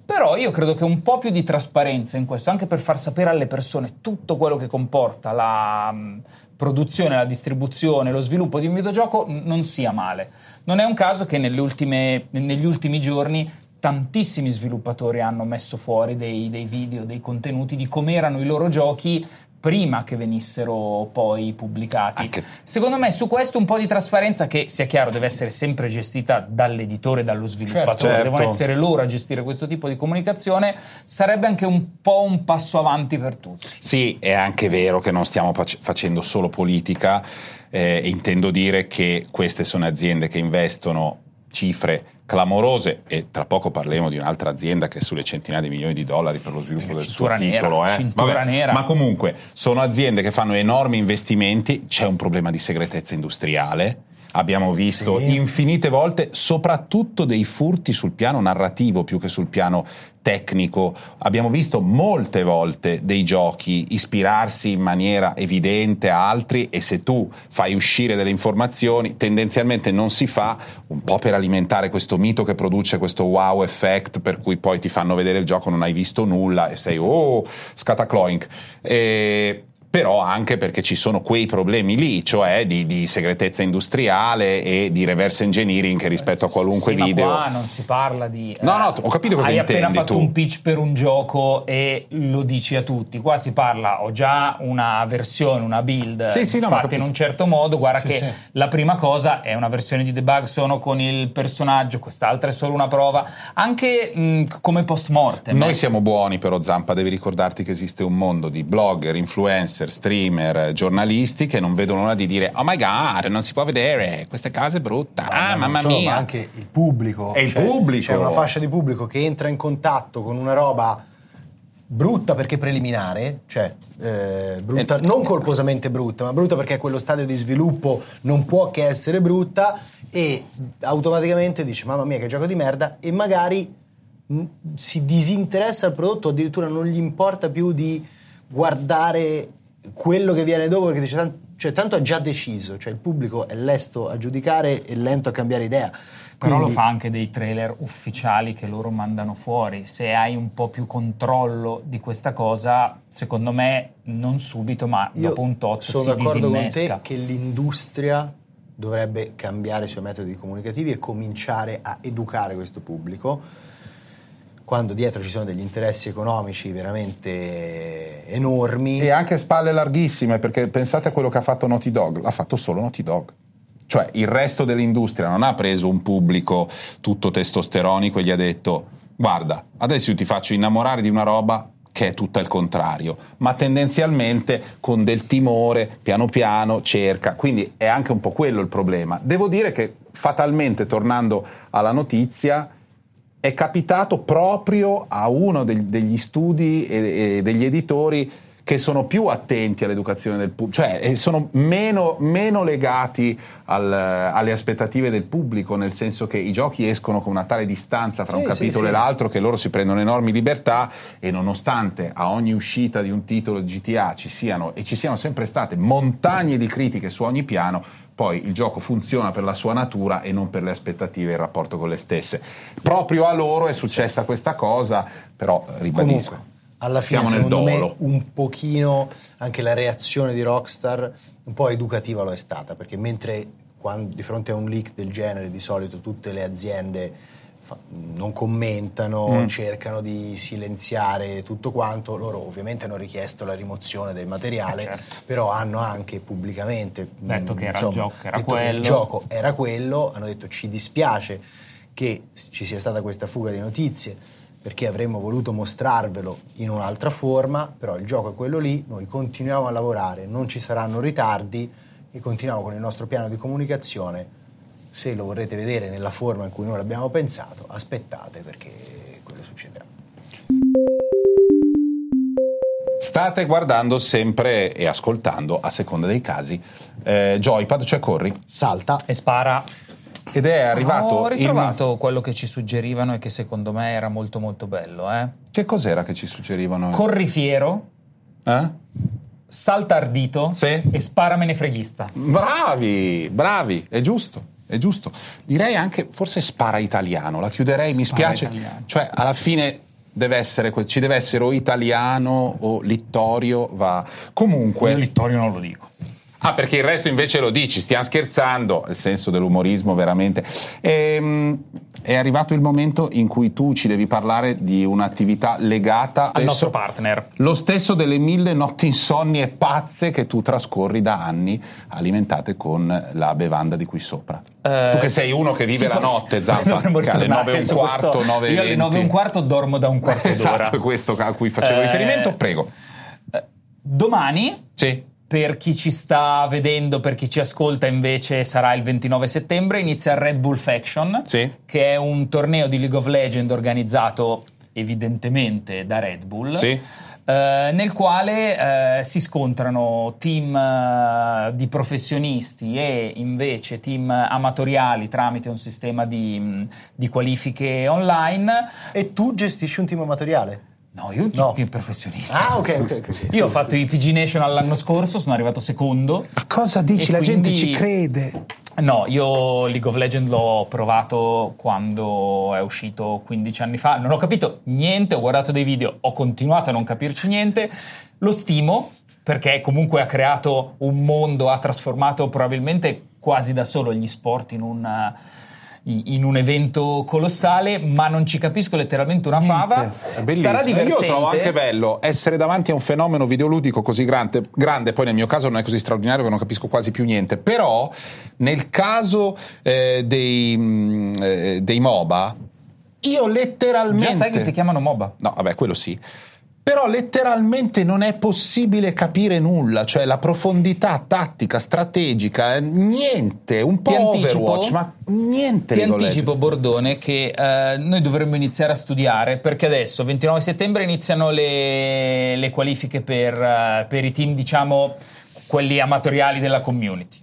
Però io credo che un po' più di trasparenza in questo, anche per far sapere alle persone tutto quello che comporta la mh, produzione, la distribuzione, lo sviluppo di un videogioco, non sia male. Non è un caso che ultime- negli ultimi giorni tantissimi sviluppatori hanno messo fuori dei, dei video, dei contenuti di come erano i loro giochi prima che venissero poi pubblicati. Anche- Secondo me su questo un po' di trasparenza che, sia chiaro, deve essere sempre gestita dall'editore dallo sviluppatore, Certo. devono essere loro a gestire questo tipo di comunicazione, sarebbe anche un po' un passo avanti per tutti. Sì, è anche vero che non stiamo fac- facendo solo politica, eh, intendo dire che queste sono aziende che investono cifre clamorose e tra poco parleremo di un'altra azienda che è sulle centinaia di milioni di dollari per lo sviluppo del suo nera, titolo. eh. cintura nera. Ma comunque sono aziende che fanno enormi investimenti, c'è un problema di segretezza industriale. Abbiamo visto Sì. infinite volte, soprattutto dei furti sul piano narrativo più che sul piano tecnico. Abbiamo visto molte volte dei giochi ispirarsi in maniera evidente a altri e se tu fai uscire delle informazioni, tendenzialmente non si fa, un po' per alimentare questo mito che produce questo wow effect per cui poi ti fanno vedere il gioco, non hai visto nulla e sei oh, scatacloink. E però anche perché ci sono quei problemi lì, cioè di, di segretezza industriale e di reverse engineering che rispetto a qualunque Sì, ma video. qua non si parla di. eh, No, no, ho capito cosa Hai appena intendi fatto tu. un pitch per un gioco e lo dici a tutti. Qua si parla, ho già una versione, una build Sì, sì, no, ma fatta in un certo modo. Guarda Sì, che sì. la prima cosa è una versione di debug, sono con il personaggio, quest'altra è solo una prova. Anche mh, come post mortem. Noi siamo buoni però Zampa, devi ricordarti che esiste un mondo di blogger, influencer, streamer, giornalisti che non vedono l'ora di dire oh my god, non si può vedere, questa casa è brutta, ah non mamma solo, mia. ma anche il pubblico. E il pubblico. C'è una fascia di pubblico che entra in contatto con una roba brutta perché preliminare, cioè eh, brutta, Eh, non colposamente brutta, ma brutta perché quello stadio di sviluppo non può che essere brutta e automaticamente dice mamma mia che gioco di merda e magari mh, si disinteressa al prodotto, addirittura non gli importa più di guardare quello che viene dopo perché dice "Tant- cioè, tanto ha già deciso, cioè il pubblico è lesto a giudicare e lento a cambiare idea. Però lo Quindi- fa anche dei trailer ufficiali che loro mandano fuori. Se hai un po' più controllo di questa cosa, secondo me non subito, ma Io dopo un tot sono si d'accordo con te che l'industria dovrebbe cambiare i suoi metodi comunicativi e cominciare a educare questo pubblico quando dietro ci sono degli interessi economici veramente enormi. E anche spalle larghissime, perché pensate a quello che ha fatto Naughty Dog, l'ha fatto solo Naughty Dog. Cioè il resto dell'industria non ha preso un pubblico tutto testosteronico e gli ha detto guarda, adesso io ti faccio innamorare di una roba che è tutta il contrario, ma tendenzialmente con del timore, piano piano, cerca. Quindi è anche un po' quello il problema. Devo dire che fatalmente, tornando alla notizia, è capitato proprio a uno deg- degli studi e, degli editori che sono più attenti all'educazione del pubblico, cioè eh, sono meno, meno legati al- alle aspettative del pubblico, nel senso che i giochi escono con una tale distanza fra Sì, un capitolo sì. e l'altro che loro si prendono enormi libertà e nonostante a ogni uscita di un titolo GTA ci siano e ci siano sempre state montagne di critiche su ogni piano, poi il gioco funziona per la sua natura e non per le aspettative e il rapporto con le stesse. Proprio a loro è successa questa cosa, però ribadisco. Comunque, alla fine siamo nel secondo me dolo. un pochino anche la reazione di Rockstar un po' educativa lo è stata, perché mentre quando- di fronte a un leak del genere di solito tutte le aziende non commentano, Mm. cercano di silenziare tutto quanto, loro ovviamente hanno richiesto la rimozione del materiale, Eh, certo. però hanno anche pubblicamente Detto mh, che era il insomma, gioco, che era quello. il gioco era quello, hanno detto ci dispiace che ci sia stata questa fuga di notizie perché avremmo voluto mostrarvelo in un'altra forma, però il gioco è quello lì, noi continuiamo a lavorare, non ci saranno ritardi e continuiamo con il nostro piano di comunicazione. Se lo vorrete vedere nella forma in cui noi l'abbiamo pensato, aspettate perché quello succederà. State guardando sempre e ascoltando, a seconda dei casi, eh, Joypad, cioè corri, Salta. E spara. ed è arrivato Ho ritrovato quello che ci suggerivano e che secondo me era molto molto bello. Eh? Che cos'era che ci suggerivano? Corri fiero, Eh? salta ardito Sì. e sparamene freghista. Bravi, bravi, è giusto. È giusto. Direi anche forse spara italiano, la chiuderei, mi Spara spiace. italiano. Cioè, alla fine deve essere, ci deve essere o italiano o Littorio va. Comunque. Io Littorio non lo dico. Ah, perché il resto invece lo dici, stiamo scherzando, il senso dell'umorismo veramente. Ehm, è arrivato il momento in cui tu ci devi parlare di un'attività legata Al nostro partner. Lo stesso delle mille notti insonnie pazze che tu trascorri da anni alimentate con la bevanda di qui sopra. Eh, tu che sei uno che vive la poi- notte, Zampa, alle ritornare 9 e un quarto, questo. 9 e Io alle 9 e un quarto dormo da un quarto d'ora. Esatto, è questo a cui facevo Eh, riferimento, prego. Domani Sì. Per chi ci sta vedendo, per chi ci ascolta invece sarà il 29 settembre, inizia il Red Bull Faction, Sì. che è un torneo di League of Legends organizzato evidentemente da Red Bull. Sì. eh, nel quale eh, si scontrano team eh, di professionisti e invece team amatoriali tramite un sistema di, di qualifiche online. E tu gestisci un team amatoriale? No, io No. team professionisti. Ah, ok, ok. ok, ok. Io ho fatto i PG National l'anno scorso, sono arrivato secondo. Ma cosa dici? La gente quindi- ci crede. No, io League of Legends l'ho provato quando è uscito 15 anni fa. Non ho capito niente, ho guardato dei video, ho continuato a non capirci niente. Lo stimo perché comunque ha creato un mondo, ha trasformato probabilmente quasi da solo gli sport in un, in un evento colossale, ma non ci capisco letteralmente una fava. Sarà divertente. Io trovo anche bello essere davanti a un fenomeno videoludico così grande, grande, poi nel mio caso non è così straordinario che non capisco quasi più niente, però nel caso eh, dei, mm, eh, dei MOBA, io letteralmente... Già sai che si chiamano MOBA. No, vabbè, quello sì. Però letteralmente non è possibile capire nulla, cioè la profondità tattica, strategica, niente, un po' Ti anticipo? Overwatch, ma niente. Ti anticipo, Legends. Bordone, che eh, noi dovremmo iniziare a studiare perché adesso, 29 settembre, iniziano le, le qualifiche per, eh, per i team, diciamo, quelli amatoriali della community.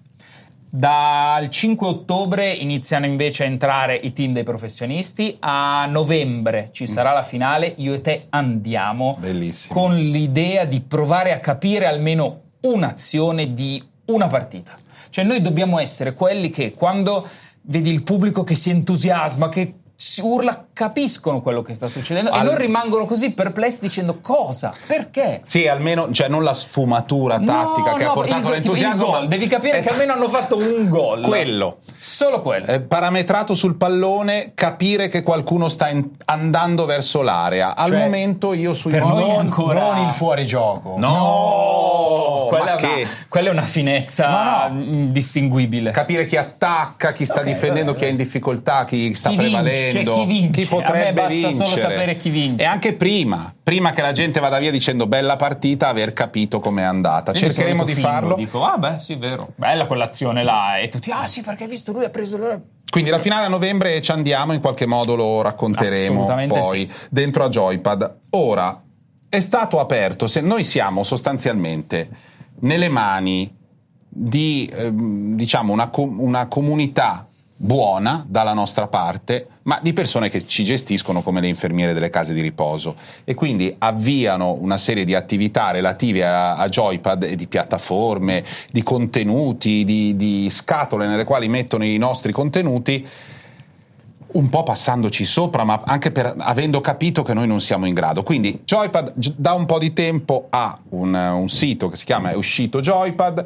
Dal 5 ottobre iniziano invece a entrare i team dei professionisti, a novembre ci sarà la finale, io e te andiamo Bellissimo. con l'idea di provare a capire almeno un'azione di una partita. Cioè noi dobbiamo essere quelli che quando vedi il pubblico che si entusiasma, che si urla, capiscono quello che sta succedendo Al- e non rimangono così perplessi dicendo cosa, perché. Sì, almeno, cioè non la sfumatura tattica No, che ha no, portato il, tipo all'entusiasmo. il gol. Devi capire che Esatto. almeno hanno fatto un gol. Quello. Solo quello. Eh, parametrato sul pallone, capire che qualcuno sta in- andando verso l'area. Al Cioè, momento io sui per noi non, ancora- non il fuorigioco. No, quella, ma è una, quella è una finezza No, no. distinguibile. Capire chi attacca, chi sta Ok, difendendo, vabbè, chi è in difficoltà, chi sta Chi vince, prevalendo, cioè, chi vince. potrebbe A me basta vincere. solo sapere chi vince. E anche prima, prima che la gente vada via dicendo bella partita, aver capito com'è andata. Io Cercheremo di fingo, farlo. Dico, ah beh, sì, vero. Bella quell'azione là. E tutti, ah sì, perché hai visto lui ha preso... lui ha-" Quindi la finale a novembre ci andiamo, in qualche modo lo racconteremo poi dentro a Joypad. Ora, è stato aperto, se noi siamo sostanzialmente nelle mani di ehm, diciamo una, com- una comunità buona dalla nostra parte, ma di persone che ci gestiscono come le infermiere delle case di riposo e quindi avviano una serie di attività relative a, a Joypad e di piattaforme, di contenuti, di, di scatole nelle quali mettono i nostri contenuti un po' passandoci sopra, ma anche per, avendo capito che noi non siamo in grado. Quindi Joypad da un po' di tempo ha un, un sito che si chiama È uscito Joypad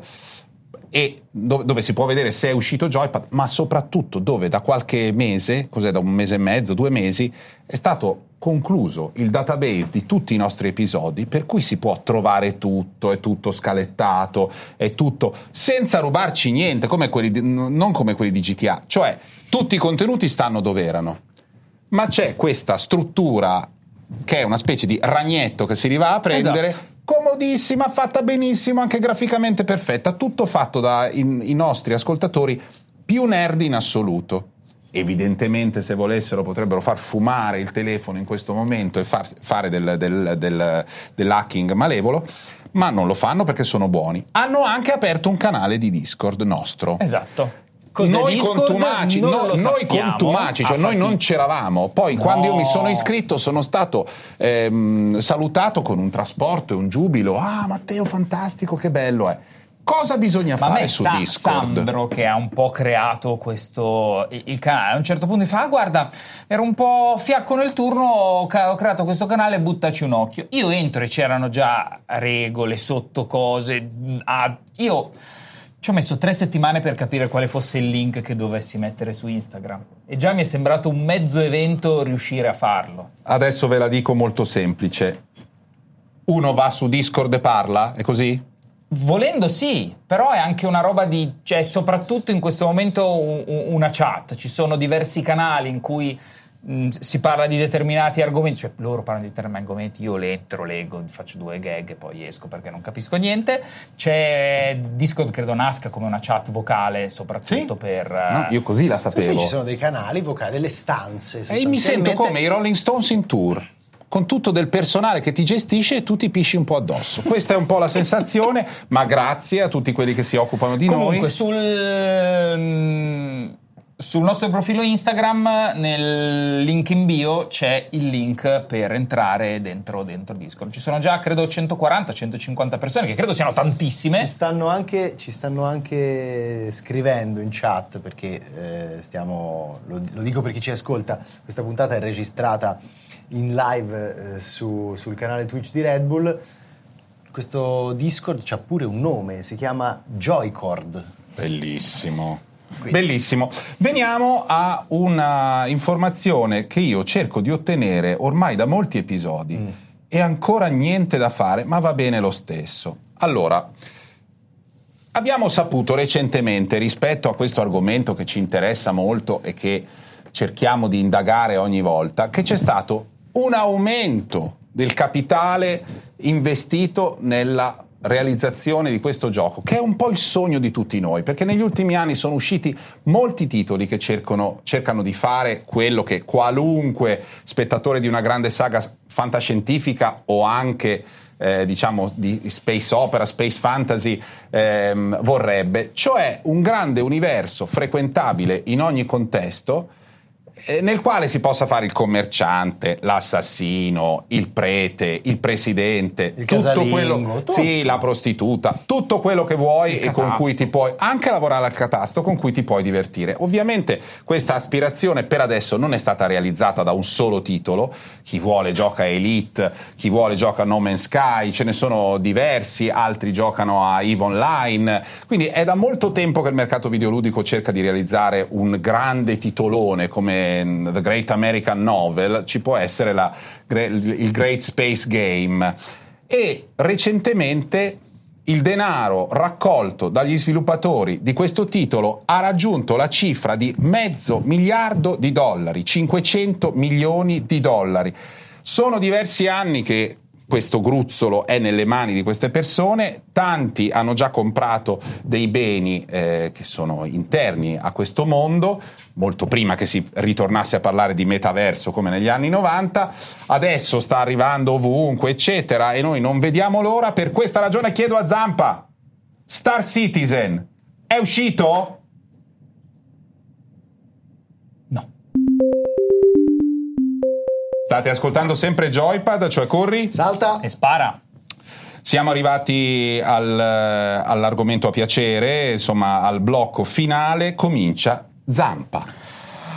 e dove, dove si può vedere se è uscito Joypad, ma soprattutto dove da qualche mese, cos'è da un mese e mezzo, due mesi, è stato concluso il database di tutti i nostri episodi, per cui si può trovare tutto, è tutto scalettato, è tutto senza rubarci niente, come di- non come quelli di GTA, cioè tutti i contenuti stanno dove erano, ma c'è questa struttura che è una specie di ragnetto che si arriva a prendere, Esatto. Comodissima, fatta benissimo, anche graficamente perfetta, tutto fatto dai nostri ascoltatori più nerd in assoluto. Evidentemente, se volessero, potrebbero far fumare il telefono in questo momento e far- fare del, del- del- dell'hacking malevolo, ma non lo fanno perché sono buoni. Hanno anche aperto un canale di Discord nostro. Esatto. Cos'è noi contumaci, no- noi sappiamo. contumaci, cioè Ah, noi non c'eravamo. Poi No. quando io mi sono iscritto sono stato ehm, salutato con un trasporto e un giubilo. Ah, Matteo, fantastico, che bello è. Cosa bisogna Ma fare me su Sa- Discord? Sandro che ha un po' creato questo il canale, a un certo punto mi fa: "Ah, guarda, ero un po' fiacco nel turno, ho, creato questo canale, buttaci un occhio. Io entro e c'erano già regole, sotto cose. ah, io ci ho messo tre settimane per capire quale fosse il link che dovessi mettere su Instagram. E già mi è sembrato un mezzo evento riuscire a farlo. Adesso ve la dico molto semplice. Uno va su Discord e parla, è così? Volendo sì, però è anche una roba di, cioè soprattutto in questo momento un- un- una chat, ci sono diversi canali in cui mh, si parla di determinati argomenti, cioè loro parlano di determinati argomenti, io le entro, leggo, faccio due gag e poi esco perché non capisco niente. C'è Discord credo nasca come una chat vocale soprattutto Sì? per... No, io così la Sì, sapevo. ci sono dei canali vocali, delle stanze. E mi sento come i Rolling Stones in tour. Con tutto del personale che ti gestisce e tu ti pisci un po' addosso. Questa è un po' la sensazione, ma grazie a tutti quelli che si occupano di Comunque, noi. sul, mm, sul nostro profilo Instagram, nel link in bio, c'è il link per entrare dentro, dentro Discord. Ci sono già, credo, 140-150 persone, che credo siano Ci tantissime. stanno, anche, ci stanno anche scrivendo in chat perché eh, stiamo, lo, lo dico per chi ci ascolta, questa puntata è registrata in live eh, su- sul canale Twitch di Red Bull. Questo Discord ha pure un nome, si chiama Joycord. Bellissimo. Quindi. Bellissimo. Veniamo a una informazione che io cerco di ottenere ormai da molti episodi e ancora niente da fare, ma va bene lo stesso. Allora, abbiamo saputo recentemente rispetto a questo argomento che ci interessa molto e che cerchiamo di indagare ogni volta, che c'è stato un aumento del capitale investito nella realizzazione di questo gioco, che è un po' il sogno di tutti noi, perché negli ultimi anni sono usciti molti titoli che cercano, cercano di fare quello che qualunque spettatore di una grande saga fantascientifica o anche eh, diciamo di space opera, space fantasy ehm, vorrebbe, cioè un grande universo frequentabile in ogni contesto nel quale si possa fare il commerciante, l'assassino, il prete, il presidente, Il tutto quello, tutto. sì, la prostituta, tutto quello che vuoi Il e con catasto. cui ti puoi anche lavorare al catasto, con cui ti puoi divertire. Ovviamente questa aspirazione per adesso non è stata realizzata da un solo titolo, chi vuole gioca Elite, chi vuole gioca a No Man's Sky, ce ne sono diversi, altri giocano a EVE Online, quindi è da molto tempo che il mercato videoludico cerca di realizzare un grande titolone come mm, The Great American Novel, ci può essere la- il Great Space Game. E recentemente il denaro raccolto dagli sviluppatori di questo titolo ha raggiunto la cifra di mezzo miliardo di dollari, 500 milioni di dollari. Sono diversi anni che questo gruzzolo è nelle mani di queste persone, tanti hanno già comprato dei beni eh, che sono interni a questo mondo, molto prima che si ritornasse a parlare di metaverso come negli anni 90, adesso sta arrivando ovunque, eccetera, e noi non vediamo l'ora, per questa ragione chiedo a Zampa, Star Citizen è uscito? State ascoltando sempre Joypad, cioè corri? Salta! E spara. Siamo arrivati al, eh, all'argomento a piacere, insomma al blocco finale, comincia Zampa.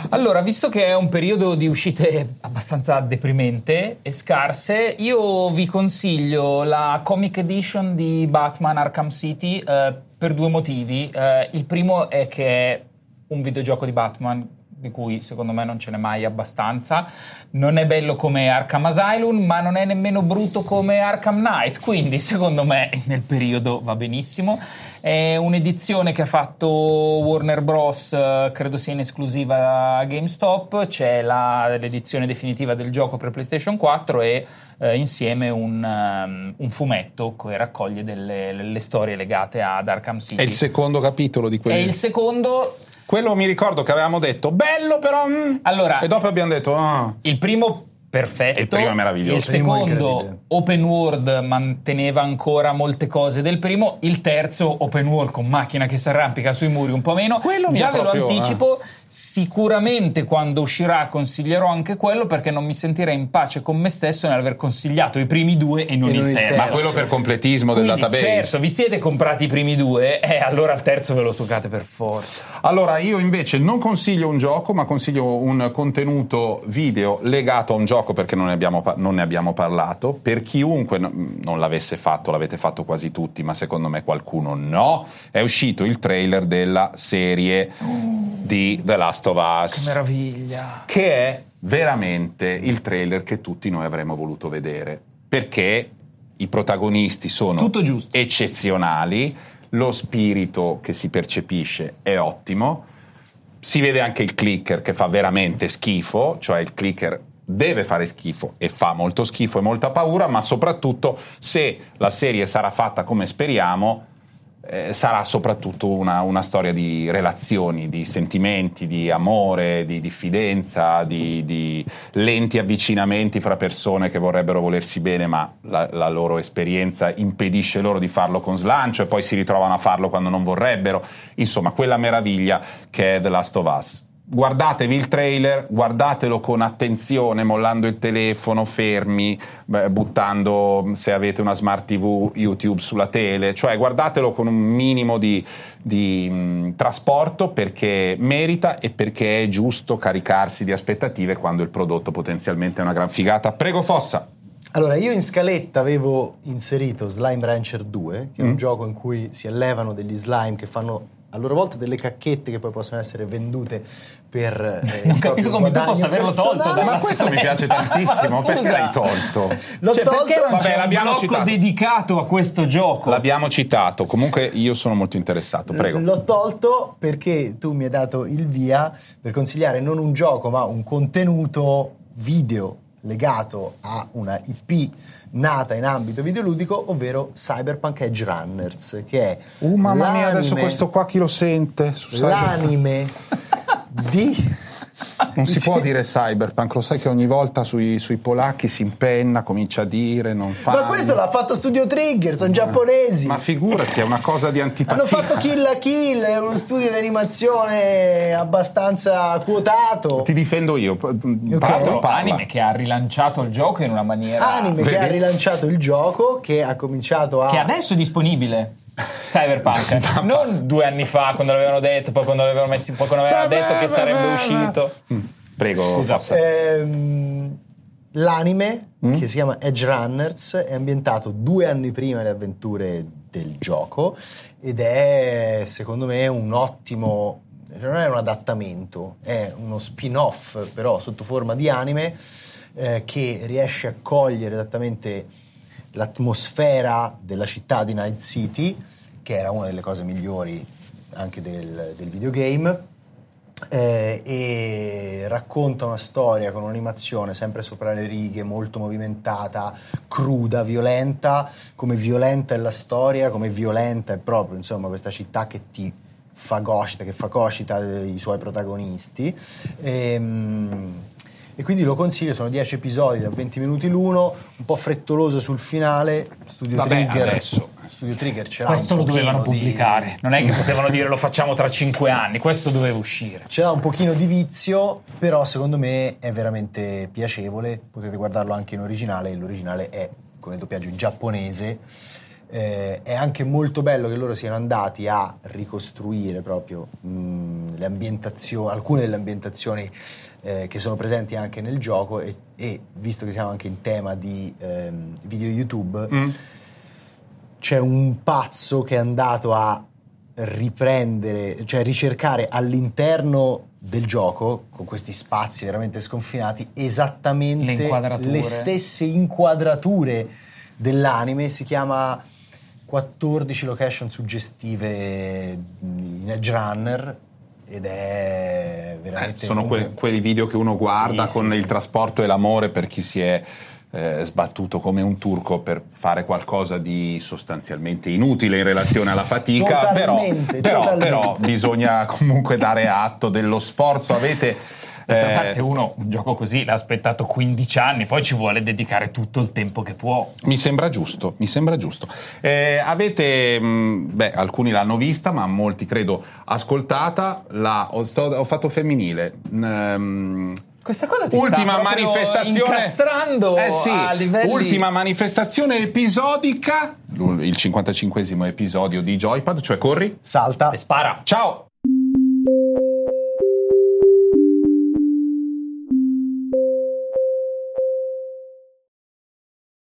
Allora, visto che è un periodo di uscite abbastanza deprimente e scarse, io vi consiglio la Comic Edition di Batman Arkham City eh, per due motivi. Eh, il primo è che è un videogioco di Batman di cui secondo me non ce n'è mai abbastanza. Non è bello come Arkham Asylum, ma non è nemmeno brutto come Arkham Knight, quindi secondo me nel periodo va benissimo. È un'edizione che ha fatto Warner Bros., eh, credo sia in esclusiva a GameStop, c'è la- l'edizione definitiva del gioco per PlayStation 4 e eh, insieme un, um, un fumetto che raccoglie delle le storie legate ad Arkham City. È il secondo capitolo di E quelli. il secondo Quello mi ricordo che avevamo detto bello però... mm", Allora- e dopo abbiamo detto... ah. Il primo perfetto. Il primo è meraviglioso. Il secondo, open world, manteneva ancora molte cose del primo. Il terzo, open world con macchina che si arrampica sui muri un po' meno. Quello mi Già ve lo proprio- anticipo, sicuramente quando uscirà consiglierò anche quello perché non mi sentirei in pace con me stesso nell'aver consigliato i primi due e non E il non il terzo. Ma quello per completismo del Quindi, database. certo, vi siete comprati i primi due, e allora il terzo ve lo succate per forza. Allora, io invece non consiglio un gioco, ma consiglio un contenuto video legato a un gioco perché non ne abbiamo, non ne abbiamo parlato. Per chiunque no- non l'avesse fatto, l'avete fatto quasi tutti, ma secondo me qualcuno no, è uscito il trailer della serie di The Last of Us. meraviglia. che è veramente il trailer che tutti noi avremmo voluto vedere, perché i protagonisti sono Tutto giusto. eccezionali, lo spirito che si percepisce è ottimo, si vede anche il clicker che fa veramente schifo, cioè il clicker deve fare schifo e fa molto schifo e molta paura, ma soprattutto se la serie sarà fatta come speriamo, eh, sarà soprattutto una, una storia di relazioni, di sentimenti, di amore, di diffidenza, di, di lenti avvicinamenti fra persone che vorrebbero volersi bene, ma la, la loro esperienza impedisce loro di farlo con slancio e poi si ritrovano a farlo quando non vorrebbero. Insomma, quella meraviglia che è The Last of Us. Guardatevi il trailer, guardatelo con attenzione, mollando il telefono, fermi, buttando se avete una smart TV YouTube sulla tele, cioè guardatelo con un minimo di, di, mh, trasporto perché merita e perché è giusto caricarsi di aspettative quando il prodotto potenzialmente è una gran figata. Prego Fossa. Allora, io in scaletta avevo inserito Slime Rancher 2, che è un Mm. gioco in cui si allevano degli slime che fanno a loro volta delle cacchette che poi possono essere vendute per... eh, Non capisco come tu possa averlo tolto Ma questo mi piace tantissimo, perché l'hai tolto? L'ho Cioè, tolto- perché non Vabbè, c'è un l'abbiamo blocco citato. dedicato a questo gioco? L'abbiamo citato, comunque io sono molto interessato, prego. L'ho tolto perché tu mi hai dato il via per consigliare non un gioco ma un contenuto video legato a una IP nata in ambito videoludico, ovvero Cyberpunk Edge Runners, che è Uh, mamma mia, adesso questo qua chi lo sente? Su l'anime di Non si Sì. può dire cyberpunk, lo sai che ogni volta sui, sui polacchi si impenna, comincia a dire, non fa. Ma questo l'ha fatto Studio Trigger, sono giapponesi. Ma figurati, è una cosa di antipatia. Hanno fatto Kill la Kill, è uno studio di animazione abbastanza quotato. Ti difendo io. p- Ok. Parla, parla. Anime che ha rilanciato il gioco in una maniera Anime che Vedi? ha rilanciato il gioco, che ha cominciato a... che adesso è disponibile. Cyberpunk, non due anni fa quando l'avevano detto, poi quando l'avevano messo, poi quando avevano detto che sarebbe uscito. Mm. Prego, Scusa. Fossa. Ehm, l'anime, Mm? che si chiama Edge Runners, è ambientato due anni prima delle avventure del gioco ed è, secondo me, un ottimo... non è un adattamento, è uno spin-off, però sotto forma di anime, eh, che riesce a cogliere esattamente l'atmosfera della città di Night City, che era una delle cose migliori anche del, del videogame, eh, e racconta una storia con un'animazione sempre sopra le righe, molto movimentata, cruda, violenta, come violenta è la storia, come violenta è proprio insomma questa città che ti fagocita, che fagocita i suoi protagonisti. Ehm, e quindi lo consiglio, sono 10 episodi da 20 minuti l'uno, un po' frettoloso sul finale. Studio Vabbè, Trigger. adesso. Studio Trigger ce l'ha Questo lo dovevano di- pubblicare. Non è che potevano dire lo facciamo tra cinque anni, questo doveva uscire. Ce l'ha un pochino di vizio, però secondo me è veramente piacevole. Potete guardarlo anche in originale. L'originale è con il doppiaggio in giapponese. Eh, è anche molto bello che loro siano andati a ricostruire proprio mh, le ambientazioni, alcune delle ambientazioni eh, che sono presenti anche nel gioco. E, e visto che siamo anche in tema di ehm, video YouTube, Mm. c'è un pazzo che è andato a riprendere, cioè ricercare all'interno del gioco, con questi spazi veramente sconfinati, Le esattamente inquadrature. le stesse inquadrature dell'anime. Si chiama 14 location suggestive in Edge Runner ed è veramente... Eh, sono que- quei video che uno guarda Sì, con sì, il sì. trasporto e l'amore per chi si è eh, sbattuto come un turco per fare qualcosa di sostanzialmente inutile in relazione alla fatica, però, però- però bisogna comunque dare atto dello sforzo. Avete D'altra Eh, parte uno un gioco così l'ha aspettato 15 anni, poi ci vuole dedicare tutto il tempo che può. Mi sembra giusto, mi sembra giusto. Eh, avete, mh, beh, alcuni l'hanno vista, ma molti credo ascoltata. La, ho, sto- ho fatto femminile. Mm, Questa cosa ti ultima sta manifestazione incastrando Eh sì, a livelli ultima manifestazione episodica il 55 episodio di Joypad cioè corri Salta. e spara. ciao